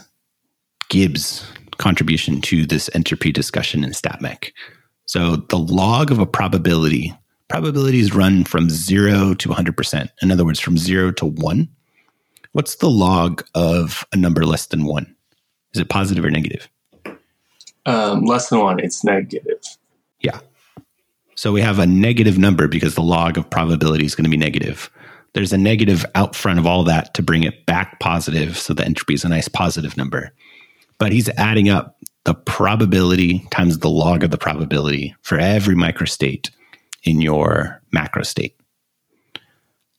Gibbs' contribution to this entropy discussion in StatMech. So the log of a probability, probabilities run from zero to 100%. In other words, from zero to one. What's the log of a number less than one? Is it positive or negative? Um, less than one, it's negative. Yeah. So we have a negative number because the log of probability is going to be negative. There's a negative out front of all that to bring it back positive. So the entropy is a nice positive number. But he's adding up the probability times the log of the probability for every microstate in your macro state.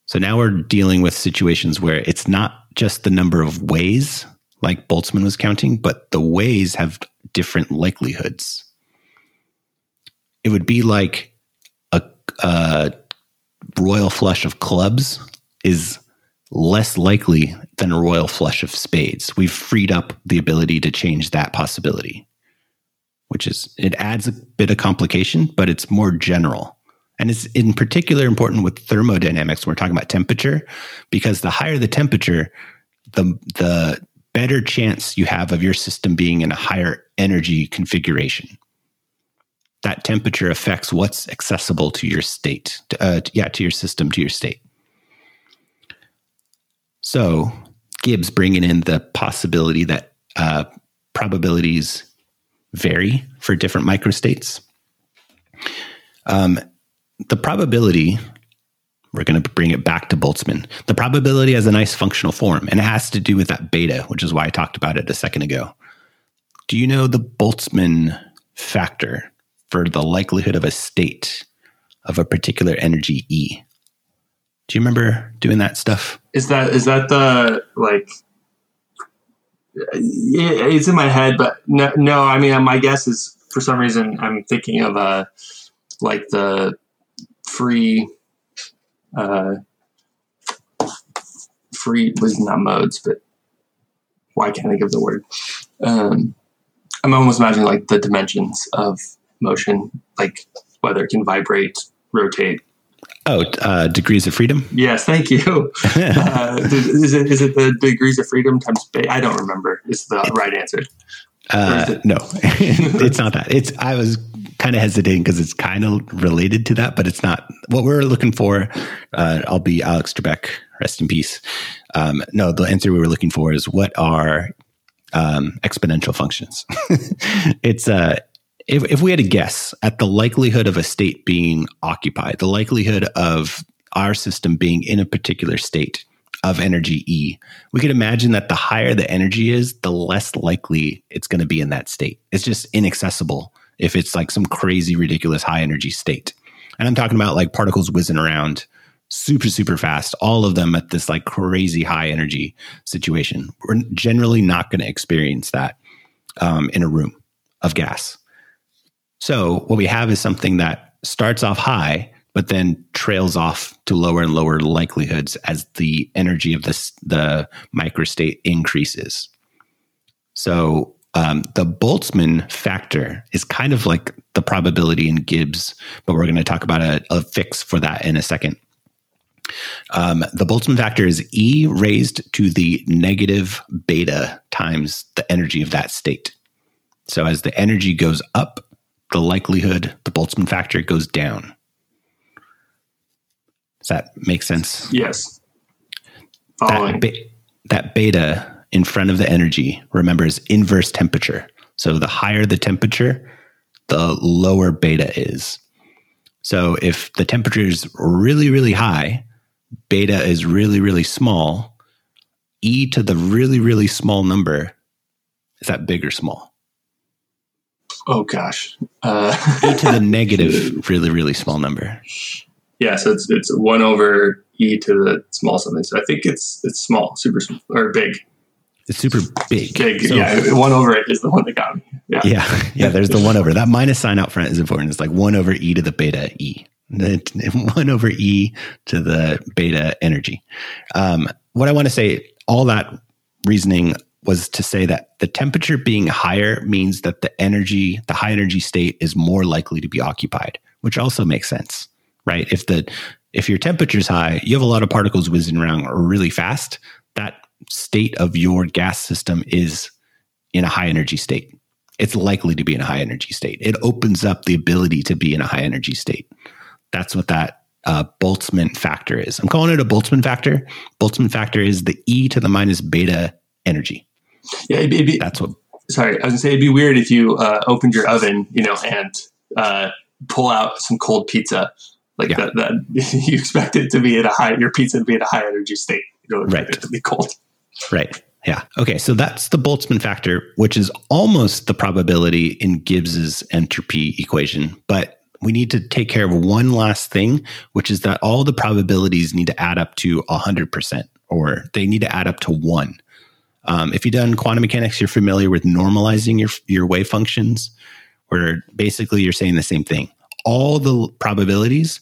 So now we're dealing with situations where it's not just the number of ways, like Boltzmann was counting, but the ways have different likelihoods it would be like a, a royal flush of clubs is less likely than a royal flush of spades. We've freed up the ability to change that possibility, which is it adds a bit of complication, but it's more general. And it's in particular important with thermodynamics when we're talking about temperature, because the higher the temperature, the the better chance you have of your system being in a higher energy configuration that temperature affects what's accessible to your state. Uh, yeah, to your system, to your state. So Gibbs bringing in the possibility that uh, probabilities vary for different microstates. Um, the probability, we're going to bring it back to Boltzmann. The probability has a nice functional form, and it has to do with that beta, which is why I talked about it a second ago. Do you know the Boltzmann factor for the likelihood of a state of a particular energy E? Do you remember doing that stuff? Is that is that the like? It's in my head, but no, no. I mean, my guess is for some reason I'm thinking of a like the free, uh, free was not modes, but why can't I give the word? Um, I'm almost imagining like the dimensions of motion, like whether it can vibrate, rotate, Oh, uh, degrees of freedom. Yes, thank you. uh, is it is it the degrees of freedom times? Ba- I don't remember. Is the right answer? Uh, it- no, it's not that. It's I was kind of hesitating because it's kind of related to that, but it's not. What we're looking for, uh, I'll be Alex Trebek, rest in peace. Um, no, the answer we were looking for is what are um, exponential functions? it's uh, if, if we had a guess at the likelihood of a state being occupied, the likelihood of our system being in a particular state of energy E, we could imagine that the higher the energy is, the less likely it's going to be in that state. It's just inaccessible if it's like some crazy, ridiculous high energy state. And I'm talking about like particles whizzing around super, super fast, all of them at this like crazy high energy situation. We're generally not going to experience that um, in a room of gas. So what we have is something that starts off high, but then trails off to lower and lower likelihoods as the energy of this the microstate increases. So um, the Boltzmann factor is kind of like the probability in Gibbs, but we're going to talk about a, a, fix for that in a second. Um, the Boltzmann factor is E raised to the negative beta times the energy of that state. So as the energy goes up, the likelihood, the Boltzmann factor goes down. Does that make sense? Yes. That, be- that beta in front of the energy, remember, is inverse temperature. So the higher the temperature, the lower beta is. So if the temperature is really, really high, beta is really, really small, e to the really, really small number, is that big or small? Oh gosh. Uh, e to the negative, really, really small number. Yeah, so it's it's one over e to the small something. So I think it's it's small, super small, or big. It's super big. Big, So- yeah. One over it is the one that got me. Yeah. Yeah, yeah. There's the one over that minus sign out front is important. It's like one over e to the beta e, one over e to the beta energy. Um, what I want to say, all that reasoning was to say that the temperature being higher means that the energy, the high energy state, is more likely to be occupied, which also makes sense, right? If the if your temperature is high, you have a lot of particles whizzing around really fast. State of your gas system is in a high energy state it's likely to be in a high energy state. It opens up the ability to be in a high energy state. That's what that uh, Boltzmann factor is. I'm calling it a Boltzmann factor. Boltzmann factor is the e to the minus beta energy. Yeah, it'd be, it'd be- That's what. sorry, I was gonna say it'd be weird if you uh, opened your oven, you know, and uh, pull out some cold pizza. Like Yeah. that, that you expect it to be at a high, your pizza to be at a high energy state. You don't Right. it to be cold. Right. Yeah. Okay. So that's the Boltzmann factor, which is almost the probability in Gibbs's entropy equation. But we need to take care of one last thing, which is that all the probabilities need to add up to 100%, or they need to add up to one. Um, if you've done quantum mechanics, you're familiar with normalizing your, your wave functions, where basically you're saying the same thing. All the probabilities,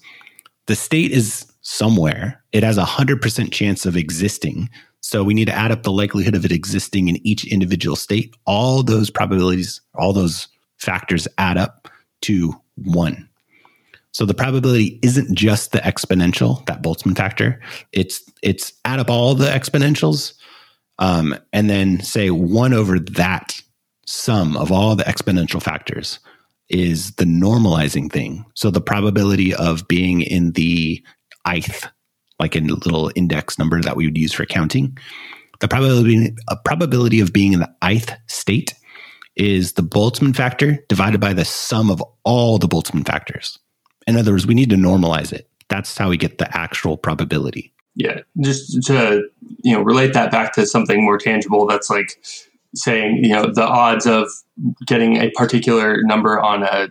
the state is somewhere, it has a 100% chance of existing. So we need to add up the likelihood of it existing in each individual state. All those probabilities, all those factors add up to one. So the probability isn't just the exponential, that Boltzmann factor. It's it's add up all the exponentials, um, and then say one over that sum of all the exponential factors. is the normalizing thing. So the probability of being in the ith, like a little index number that we would use for counting, the probability probability of being in the ith state is the Boltzmann factor divided by the sum of all the Boltzmann factors. In other words, we need to normalize it. That's how we get the actual probability. Yeah, just to you know relate that back to something more tangible. That's like saying you know the odds of getting a particular number on a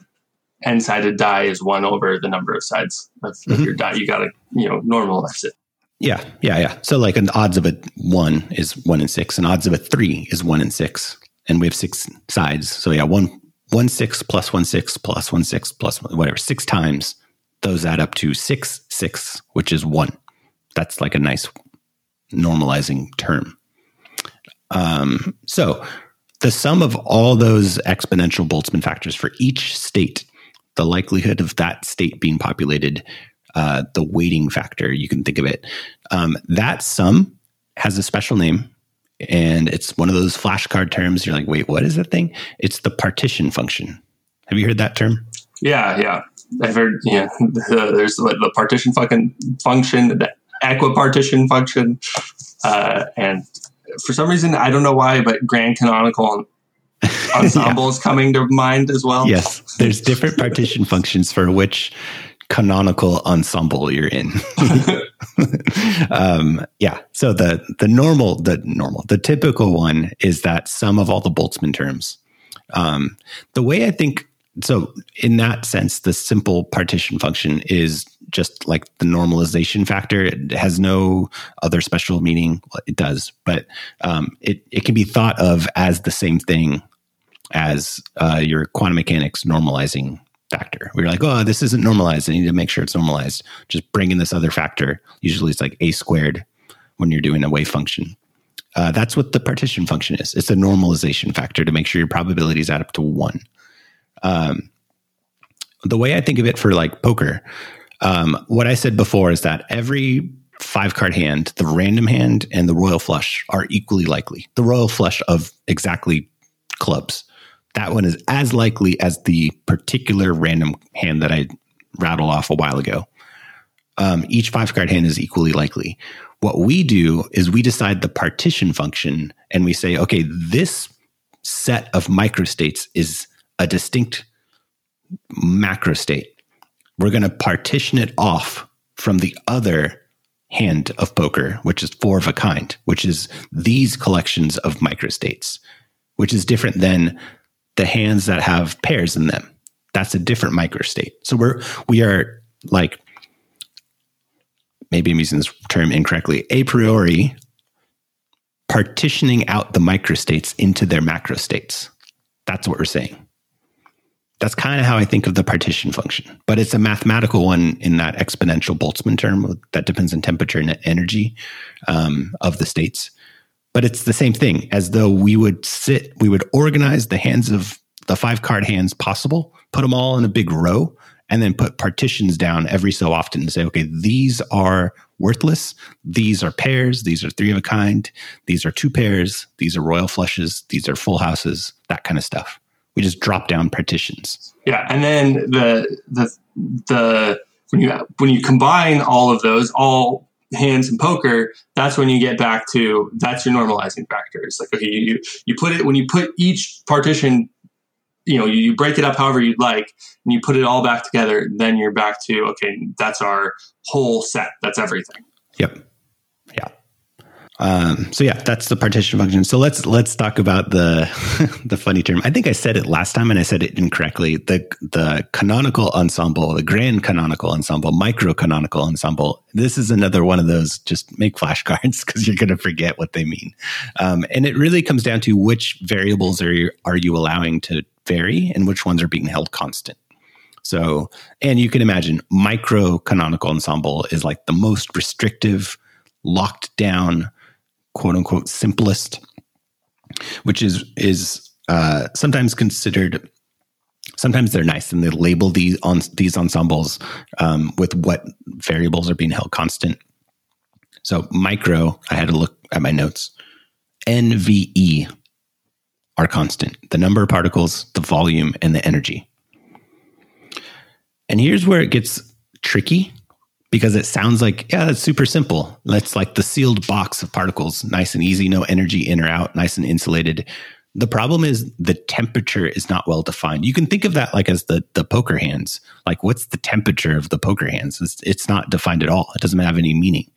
n-sided die is one over the number of sides of, mm-hmm. your die. You got to you know normalize it. Yeah, yeah, yeah. So like an odds of a one is one in six, and odds of a three is one in six, and we have six sides. So yeah, one one six plus one six plus one six plus whatever six times those add up to six six, which is one that's like a nice normalizing term. Um, so the sum of all those exponential Boltzmann factors for each state, the likelihood of that state being populated, uh, the weighting factor, you can think of it. Um, that sum has a special name, and it's one of those flashcard terms. You're like, wait, what is that thing? It's the partition function. Have you heard that term? Yeah, yeah. I've heard. Yeah, there's the partition fucking function, the equipartition function. Uh, and for some reason, I don't know why, but grand canonical ensemble yeah. coming to mind as well. Yes, there's different partition functions for which canonical ensemble you're in. um, yeah. So the the normal the normal the typical one is that sum of all the Boltzmann terms. Um, the way I think so in that sense, the simple partition function is just like the normalization factor. It has no other special meaning. Well, it does, but um, it it can be thought of as the same thing as uh, your quantum mechanics normalizing factor. We're like, oh, this isn't normalized. I need to make sure it's normalized. Just bring in this other factor. Usually, it's like a squared when you're doing a wave function. Uh, that's what the partition function is. It's a normalization factor to make sure your probabilities add up to one. Um, the way I think of it for like poker, um, what I said before is that every five card hand, the random hand and the royal flush are equally likely. The royal flush of exactly clubs. That one is as likely as the particular random hand that I rattled off a while ago. Um, each five card hand is equally likely. What we do is we decide the partition function and we say, okay, this set of microstates is a distinct macrostate. We're going to partition it off from the other hand of poker, which is four of a kind, which is these collections of microstates, which is different than the hands that have pairs in them. That's a different microstate. So we're we are like maybe I'm using this term incorrectly, a priori partitioning out the microstates into their macrostates. That's what we're saying. That's kind of how I think of the partition function, but it's a mathematical one in that exponential Boltzmann term that depends on temperature and energy um, of the states. But it's the same thing as though we would sit, we would organize the hands of the five card hands possible, put them all in a big row, and then put partitions down every so often and say, okay, these are worthless. These are pairs. These are three of a kind. These are two pairs. These are royal flushes. These are full houses, that kind of stuff we just drop down partitions. Yeah, and then the the the when you when you combine all of those, all hands and poker, that's when you get back to that's your normalizing factor. It's like okay, you you put it when you put each partition, you know, you break it up however you'd like, and you put it all back together. Then you're back to okay, that's our whole set. That's everything. Yep. Um, so yeah, that's the partition function. So let's let's talk about the the funny term. I think I said it last time and I said it incorrectly. The the canonical ensemble, the grand canonical ensemble, micro canonical ensemble. This is another one of those. Just make flashcards because you're going to forget what they mean. Um, and it really comes down to which variables are you, are you allowing to vary and which ones are being held constant. So, and you can imagine micro canonical ensemble is like the most restrictive, locked down quote unquote simplest, which is is uh, sometimes considered. Sometimes they're nice and they label these on these ensembles um, with what variables are being held constant. So micro, I had to look at my notes. NVE are constant: the number of particles, the volume, and the energy. And here's where it gets tricky because it sounds like, yeah, that's super simple. That's like the sealed box of particles, nice and easy, no energy in or out, nice and insulated. The problem is the temperature is not well defined. You can think of that like as the the poker hands. Like, what's the temperature of the poker hands? It's, it's not defined at all. It doesn't have any meaning.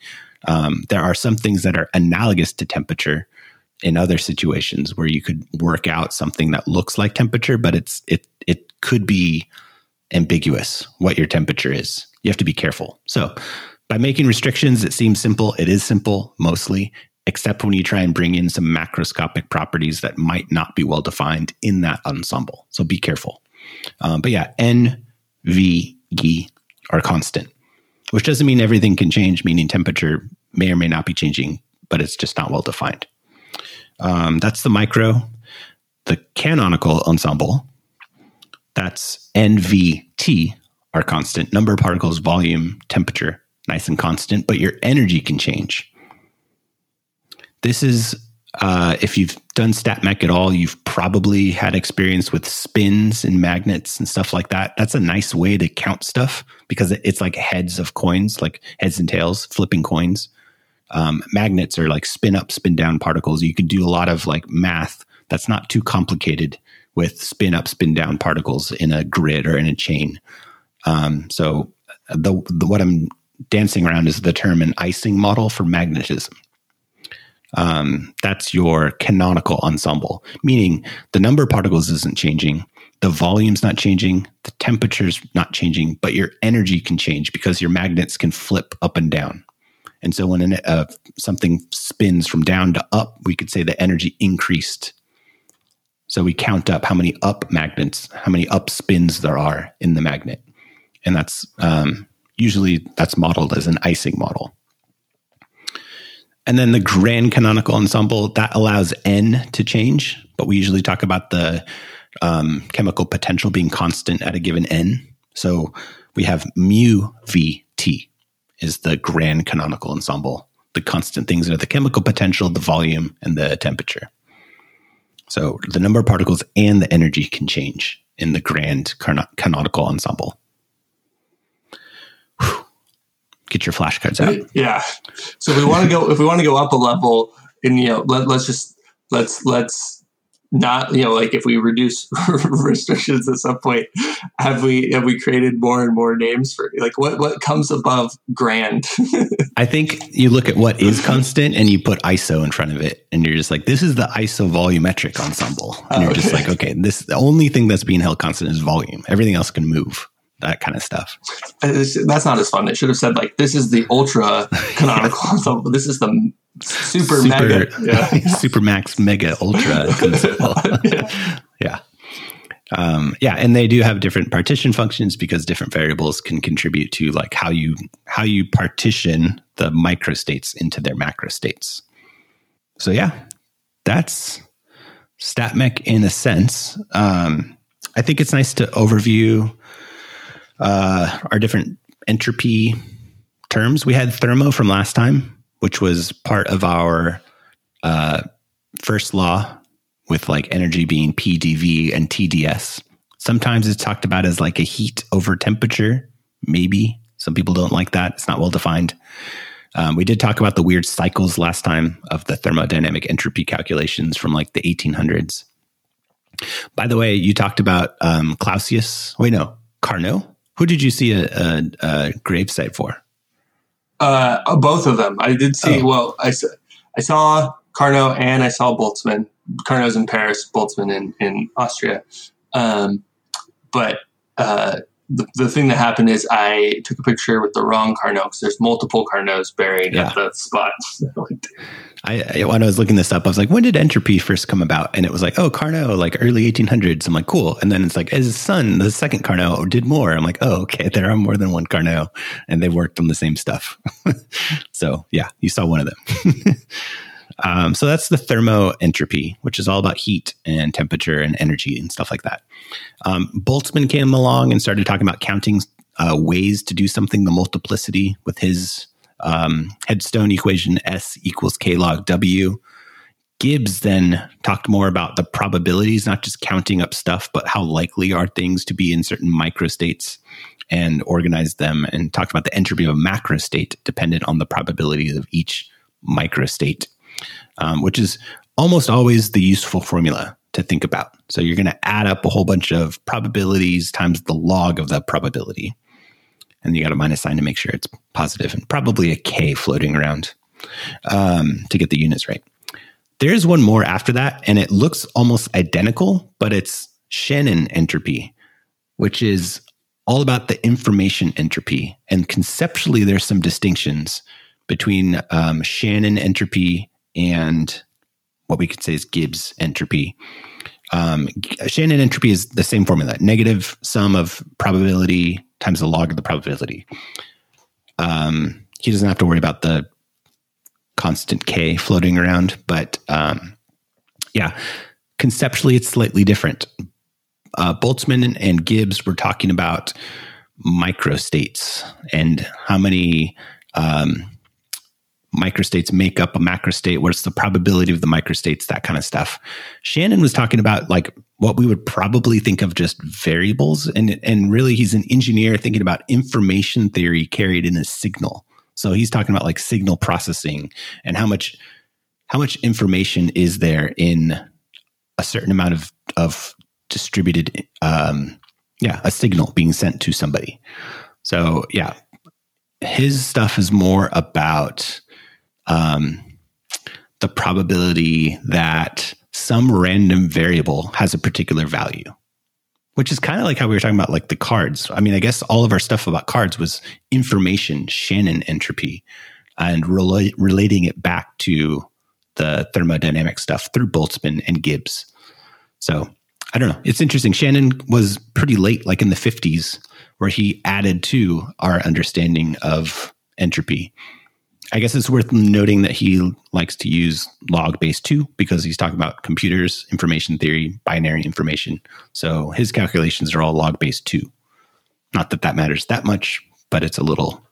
Um, there are some things that are analogous to temperature in other situations where you could work out something that looks like temperature, but it's it it could be ambiguous what your temperature is. You have to be careful. So, by making restrictions, it seems simple. It is simple mostly, except when you try and bring in some macroscopic properties that might not be well defined in that ensemble. So be careful. Um, but yeah, N, V, G are constant, which doesn't mean everything can change, meaning temperature may or may not be changing, but it's just not well defined. Um, that's the micro. The canonical ensemble, that's NVT, are constant. Number of particles, volume, temperature, nice and constant, but your energy can change. This is, uh, if you've done StatMech at all, you've probably had experience with spins and magnets and stuff like that. That's a nice way to count stuff because it's like heads of coins, like heads and tails, flipping coins. Um, magnets are like spin up, spin down particles. You can do a lot of like math that's not too complicated with spin up, spin down particles in a grid or in a chain. Um, so the, the, what I'm dancing around is the term an Ising model for magnetism. Um, that's your canonical ensemble, meaning the number of particles isn't changing, the volume's not changing, the temperature's not changing, but your energy can change because your magnets can flip up and down. And so when an, uh, something spins from down to up, we could say the energy increased. So we count up how many up magnets, how many up spins there are in the magnet, and that's um, usually that's modeled as an Ising model. And then the grand canonical ensemble that allows n to change, but we usually talk about the um, chemical potential being constant at a given n. So we have mu vt is the grand canonical ensemble. The constant things are the chemical potential, the volume, and the temperature. So the number of particles and the energy can change in the grand canonical ensemble. Get your flashcards out. Yeah. So if we want to go, if we want to go up a level, and you know, let, let's just let's let's not you know like if we reduce restrictions at some point have we have we created more and more names for like what what comes above grand i think you look at what is constant and you put iso in front of it and you're just like this is the iso volumetric ensemble and you're oh, okay. just like okay this the only thing that's being held constant is volume everything else can move that kind of stuff. that's not as fun. They should have said like, "This is the ultra canonical ensemble. This is the super, super mega, yeah. super max mega ultra." yeah. yeah. Um, yeah, and they do have different partition functions because different variables can contribute to like how you how you partition the microstates into their macro states. So yeah, that's StatMech in a sense. Um, I think it's nice to overview uh, our different entropy terms. We had thermo from last time, which was part of our uh, first law with like energy being PDV and TDS. Sometimes it's talked about as like a heat over temperature, maybe. Some people don't like that. It's not well defined. Um, we did talk about the weird cycles last time of the thermodynamic entropy calculations from like the 1800s. By the way, you talked about um, Clausius. Wait, no, Carnot. Who did you see a, a, a gravesite for? Uh, both of them. I did see. Oh. Well, I I saw Carnot and I saw Boltzmann. Carnot's in Paris, Boltzmann in in Austria. Um, but uh, the, the thing that happened is I took a picture with the wrong Carnot because there's multiple Carnots buried yeah. at the spot. I, when I was looking this up, I was like, when did entropy first come about? And it was like, oh, Carnot, like early 1800s. I'm like, cool. And then it's like, his son, the second Carnot, did more. I'm like, oh, okay, there are more than one Carnot, and they worked on the same stuff. so yeah, you saw one of them. Um, so that's the thermoentropy, which is all about heat and temperature and energy and stuff like that. Um, Boltzmann came along and started talking about counting uh, ways to do something, the multiplicity with his um, headstone equation S equals K log W. Gibbs then talked more about the probabilities, not just counting up stuff, but how likely are things to be in certain microstates and organized them and talked about the entropy of a macrostate dependent on the probabilities of each microstate, um, which is almost always the useful formula to think about. So you're going to add up a whole bunch of probabilities times the log of the probability. And you got a minus sign to make sure it's positive and probably a K floating around um, to get the units right. There's one more after that, and it looks almost identical, but it's Shannon entropy, which is all about the information entropy. And conceptually, there's some distinctions between um, Shannon entropy and what we could say is Gibbs entropy. Um, Shannon entropy is the same formula negative sum of probability times the log of the probability. Um, he doesn't have to worry about the constant k floating around, but um, yeah, conceptually it's slightly different uh, Boltzmann and Gibbs were talking about microstates and how many um, microstates make up a macrostate. What's the probability of the microstates? That kind of stuff. Shannon was talking about like what we would probably think of just variables, and and really he's an engineer thinking about information theory carried in a signal. So he's talking about like signal processing and how much how much information is there in a certain amount of of distributed, um, yeah, a signal being sent to somebody. So yeah, his stuff is more about um, the probability that some random variable has a particular value, which is kind of like how we were talking about like the cards. I mean, I guess all of our stuff about cards was information, Shannon entropy, and rela- relating it back to the thermodynamic stuff through Boltzmann and Gibbs. So I don't know. It's interesting. Shannon was pretty late, like in the 50s, where he added to our understanding of entropy. I guess it's worth noting that he likes to use log base 2 because he's talking about computers, information theory, binary information. So his calculations are all log base 2. Not that that matters that much, but it's a little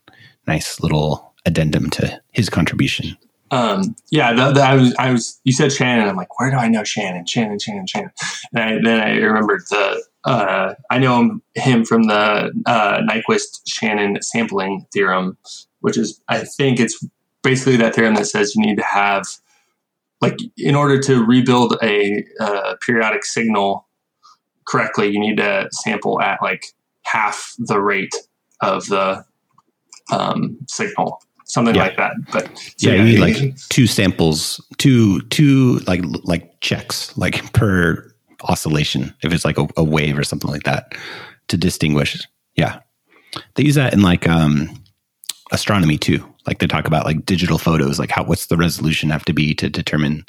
nice little addendum to his contribution. Um, yeah, the, the, I was, I was, you said Shannon. I'm like, where do I know Shannon? Shannon, Shannon, Shannon. And I, then I remembered the, uh, I know him, him from the uh, Nyquist Shannon sampling theorem, which is, I think it's basically that theorem that says you need to have, like, in order to rebuild a uh, periodic signal correctly, you need to sample at like half the rate of the um, signal something yeah. like that. But so yeah, yeah, you need like two samples, two two like like checks like per oscillation if it's like a, a, wave or something like that to distinguish. Yeah, they use that in like um astronomy too. Like they talk about like digital photos, like how what's the resolution have to be to determine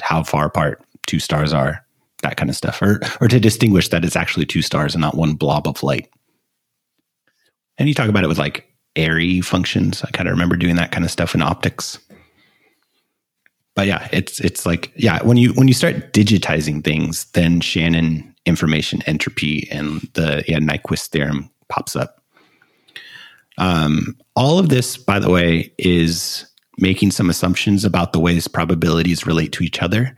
how far apart two stars are, that kind of stuff, or or to distinguish that it's actually two stars and not one blob of light. And you talk about it with like airy functions. I kind of remember doing that kind of stuff in optics. But yeah, it's it's like yeah, when you when you start digitizing things, then Shannon information entropy and the yeah, Nyquist theorem pops up. Um, all of this, by the way, is making some assumptions about the ways probabilities relate to each other.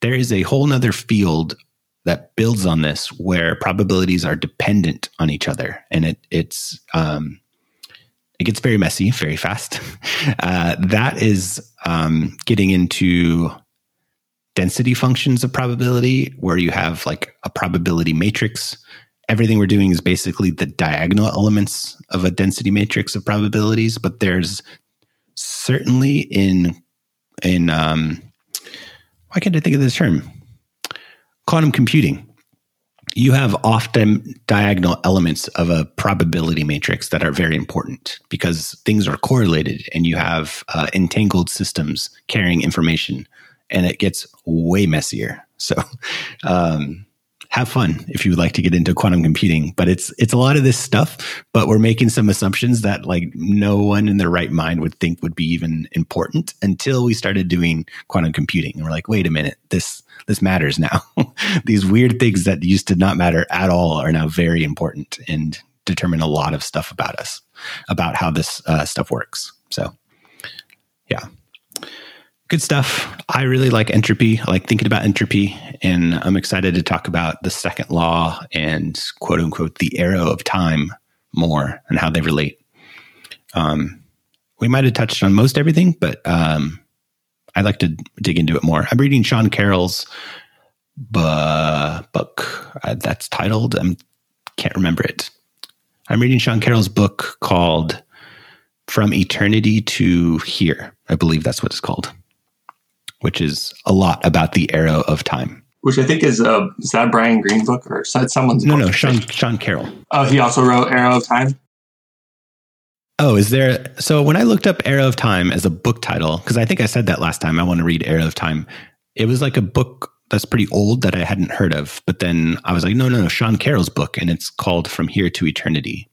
There is a whole nother field that builds on this where probabilities are dependent on each other, and it, it's um, it gets very messy very fast. Uh, that is um, getting into density functions of probability, where you have like a probability matrix. Everything we're doing is basically the diagonal elements of a density matrix of probabilities, but there's certainly in in um, why can't I think of this term? Quantum computing you have often diagonal elements of a probability matrix that are very important because things are correlated and you have uh, entangled systems carrying information and it gets way messier. So, um, have fun if you would like to get into quantum computing. But it's it's a lot of this stuff but we're making some assumptions that like no one in their right mind would think would be even important until we started doing quantum computing. And we're like wait a minute this this matters now. These weird things that used to not matter at all are now very important and determine a lot of stuff about us about how this uh, stuff works. So yeah Good stuff. I really like entropy. I like thinking about entropy, and I'm excited to talk about the second law and quote unquote the arrow of time more and how they relate. Um, we might have touched on most everything, but um, I'd like to dig into it more. I'm reading Sean Carroll's bu- book uh, that's titled, I can't remember it. I'm reading Sean Carroll's book called From Eternity to Here. I believe that's what it's called, which is a lot about the arrow of time. Which I think is uh, is that Brian Greene book or is that someone's No, book? no, Sean Sean Carroll. Oh, he also wrote Arrow of Time. Oh, is there? So when I looked up Arrow of Time as a book title, because I think I said that last time, I want to read Arrow of Time. It was like a book that's pretty old that I hadn't heard of. But then I was like, no, no, no, Sean Carroll's book, and it's called From Here to Eternity.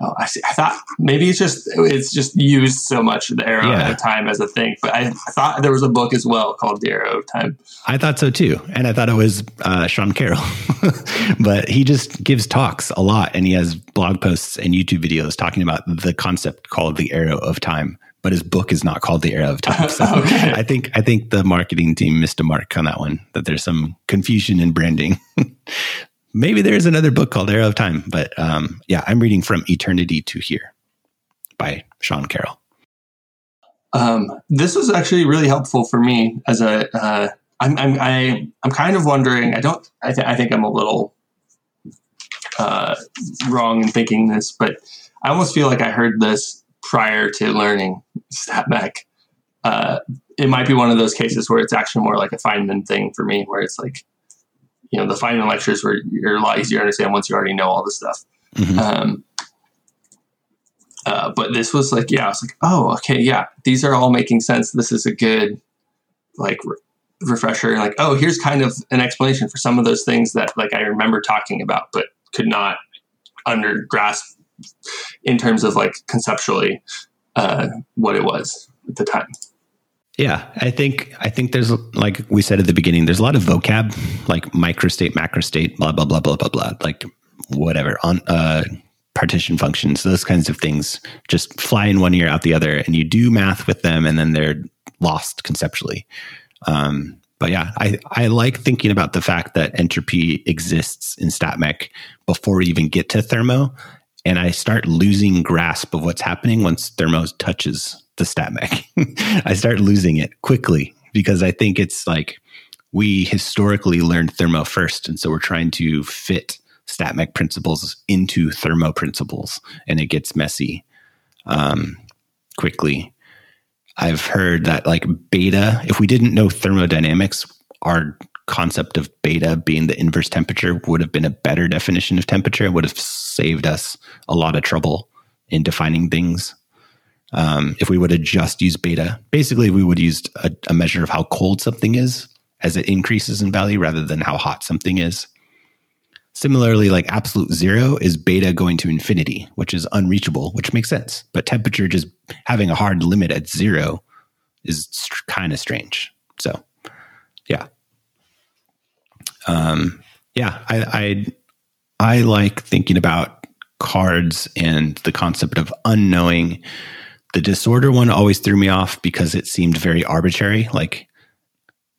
Oh, I see. I thought maybe it's just it's just used so much the arrow Yeah. of time as a thing, but I, I thought there was a book as well called The Arrow of Time. I thought so too, and I thought it was uh, Sean Carroll, but he just gives talks a lot, and he has blog posts and YouTube videos talking about the concept called the Arrow of Time. But his book is not called the Arrow of Time. So Okay. I think I think the marketing team missed a mark on that one. That there's some confusion in branding. Maybe there's another book called Arrow of Time, but um, yeah, I'm reading from Eternity to Here by Sean Carroll. Um, this was actually really helpful for me as a. Uh, I'm I'm I, I'm kind of wondering. I don't. I, th- I think I'm a little uh, wrong in thinking this, but I almost feel like I heard this prior to learning StatMech. Uh, it might be one of those cases where it's actually more like a Feynman thing for me, where it's like, you know, the Feynman lectures where you're a lot easier to understand once you already know all the stuff. Mhm. Um, uh, but this was like, yeah, I was like, oh, okay, yeah, these are all making sense. This is a good, like, re- refresher. Like, oh, here's kind of an explanation for some of those things that, like, I remember talking about, but could not under grasp in terms of like conceptually uh, what it was at the time. Yeah, I think I think there's like we said at the beginning, there's a lot of vocab like microstate, macrostate, blah blah blah blah blah blah, like whatever on uh, partition functions, those kinds of things just fly in one ear out the other, and you do math with them, and then they're lost conceptually. Um, but yeah, I I like thinking about the fact that entropy exists in StatMech before we even get to thermo, and I start losing grasp of what's happening once thermo touches the stat mech. I start losing it quickly because I think it's like we historically learned thermo first, and so we're trying to fit StatMech principles into thermo principles, and it gets messy um, quickly. I've heard that like beta, if we didn't know thermodynamics, our concept of beta being the inverse temperature would have been a better definition of temperature. Would have saved us a lot of trouble in defining things. Um, if we would have just used beta, basically we would use a, a measure of how cold something is as it increases in value rather than how hot something is. Similarly, like absolute zero is beta going to infinity, which is unreachable, which makes sense. But temperature just having a hard limit at zero is st- kind of strange. So, yeah, um, yeah, I, I I like thinking about cards and the concept of unknowing. The disorder one always threw me off because it seemed very arbitrary. Like,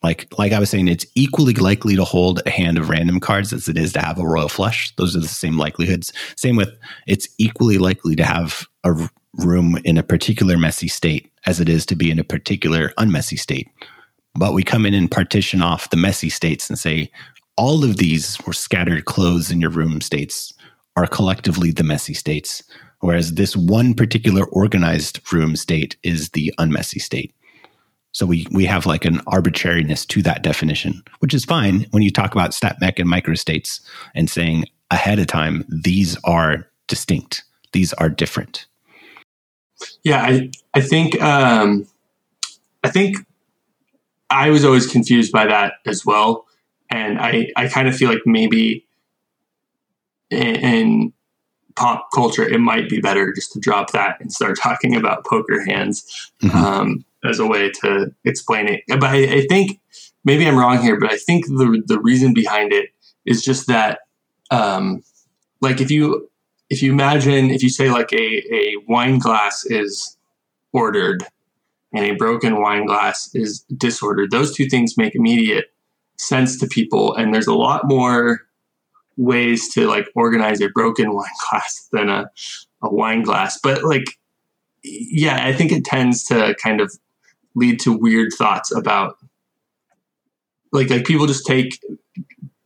like, like I was saying, it's equally likely to hold a hand of random cards as it is to have a royal flush. Those are the same likelihoods. Same with it's equally likely to have a room in a particular messy state as it is to be in a particular unmessy state. But we come in and partition off the messy states and say all of these were scattered clothes in your room states are collectively the messy states, whereas this one particular organized room state is the unmessy state. So we we have like an arbitrariness to that definition, which is fine when you talk about stat mech and microstates and saying ahead of time these are distinct, these are different. Yeah, I I think um, I think I was always confused by that as well, and I I kind of feel like maybe in, in pop culture it might be better just to drop that and start talking about poker hands Mhm. um, as a way to explain it. But I, I think maybe I'm wrong here, but I think the the reason behind it is just that, um, like if you if you imagine if you say like a a wine glass is ordered, and a broken wine glass is disordered. Those two things make immediate sense to people, and there's a lot more ways to like organize a broken wine glass than a, a wine glass. But like, yeah, I think it tends to kind of lead to weird thoughts about like like people just take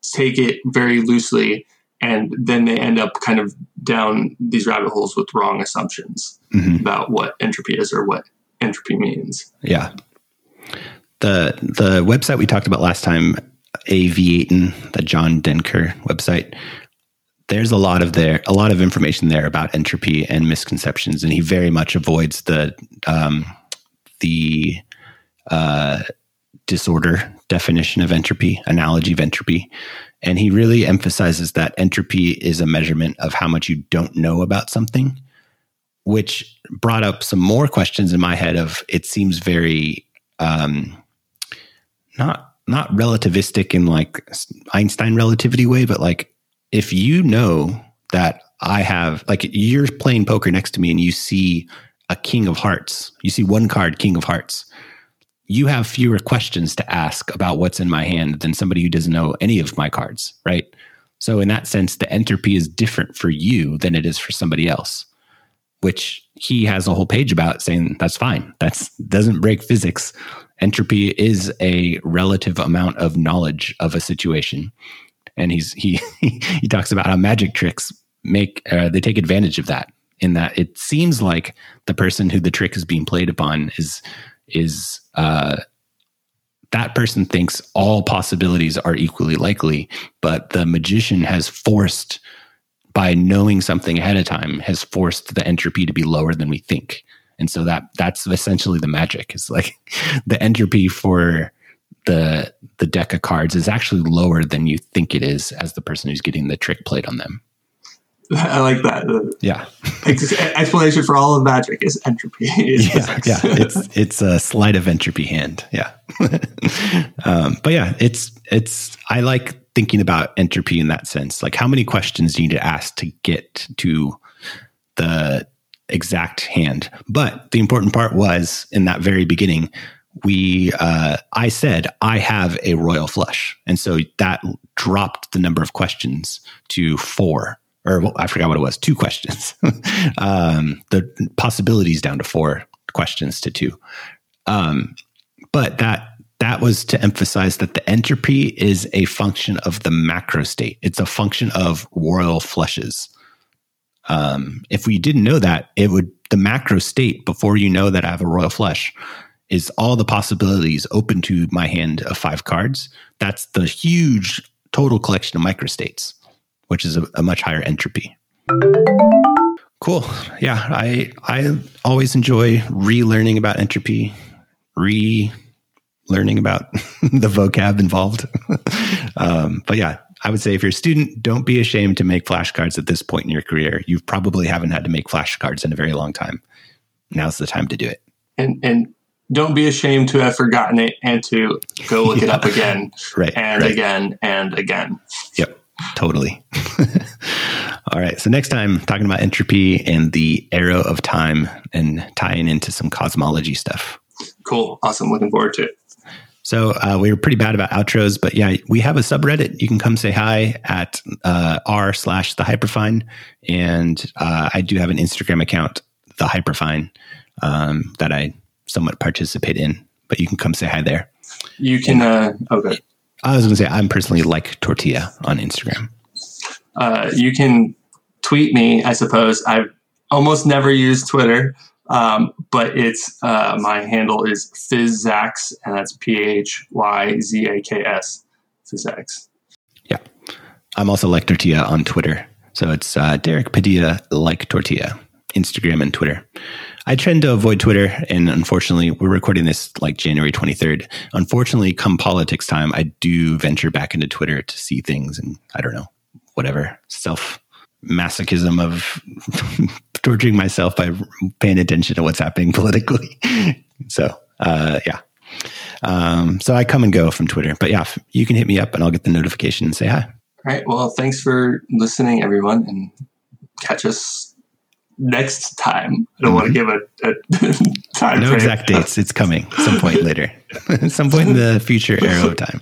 take it very loosely and then they end up kind of down these rabbit holes with wrong assumptions mm-hmm. about what entropy is or what entropy means. Yeah. The the website we talked about last time, AV8, the John Denker website, there's a lot of there a lot of information there about entropy and misconceptions, and he very much avoids the um, the uh, disorder definition of entropy, analogy of entropy. And he really emphasizes that entropy is a measurement of how much you don't know about something, which brought up some more questions in my head of it seems very um, not not relativistic in like Einstein relativity way, but like if you know that I have like you're playing poker next to me and you see a king of hearts, you see one card, king of hearts you have fewer questions to ask about what's in my hand than somebody who doesn't know any of my cards, right? So, in that sense, the entropy is different for you than it is for somebody else, which he has a whole page about saying that's fine. That doesn't break physics. Entropy is a relative amount of knowledge of a situation. And he's he he talks about how magic tricks make uh, they take advantage of that in that it seems like the person who the trick is being played upon is is uh, that person thinks all possibilities are equally likely, but the magician has forced, by knowing something ahead of time, has forced the entropy to be lower than we think. And so that that's essentially the magic. Is like the entropy for the the deck of cards is actually lower than you think it is as the person who's getting the trick played on them. I like that. Yeah. explanation for all of magic is entropy. Is yeah, yeah. It's it's a sleight of entropy hand. Yeah. um, but yeah, it's it's. I like thinking about entropy in that sense. Like, how many questions do you need to ask to get to the exact hand? But the important part was in that very beginning. We, uh, I said I have a royal flush, and so that dropped the number of questions to four or well, I forgot what it was, two questions. um, the possibilities down to four questions to two. Um, but that that was to emphasize that the entropy is a function of the macro state. It's a function of royal flushes. Um, if we didn't know that, it would the macro state before you know that I have a royal flush is all the possibilities open to my hand of five cards. That's the huge total collection of microstates which is a, a much higher entropy. Cool. Yeah, I I always enjoy relearning about entropy, re-learning about the vocab involved. um, but yeah, I would say if you're a student, don't be ashamed to make flashcards at this point in your career. You probably haven't had to make flashcards in a very long time. Now's the time to do it. And and don't be ashamed to have forgotten it and to go look yeah. it up again, right, and right. again and again. Yep. Totally. All right. So next time, talking about entropy and the arrow of time and tying into some cosmology stuff. Cool. Awesome. Looking forward to it. So uh, we were pretty bad about outros, but yeah, we have a subreddit. You can come say hi at uh, r slash the hyperfine, and uh, I do have an Instagram account, the hyperfine, um, that I somewhat participate in. But you can come say hi there. You can. And, uh, okay. I was going to say I'm personally like tortilla on Instagram. Uh, you can tweet me. I suppose I've almost never used Twitter, um, but it's uh, my handle is phyzaks, and that's P H Y Z A K S, phyzaks. Yeah, I'm also like tortilla on Twitter, so it's uh, Derek Padilla like tortilla, Instagram and Twitter. I tend to avoid Twitter, and unfortunately, we're recording this like January 23rd. Unfortunately, come politics time, I do venture back into Twitter to see things, and I don't know, whatever self masochism of torturing myself by paying attention to what's happening politically. so, uh, yeah. Um, so I come and go from Twitter, but yeah, you can hit me up and I'll get the notification and say hi. All right. Well, thanks for listening, everyone, and catch us next time. I don't want to give a, a time. No frame. exact dates. It's coming some point later, some point in the future arrow of time.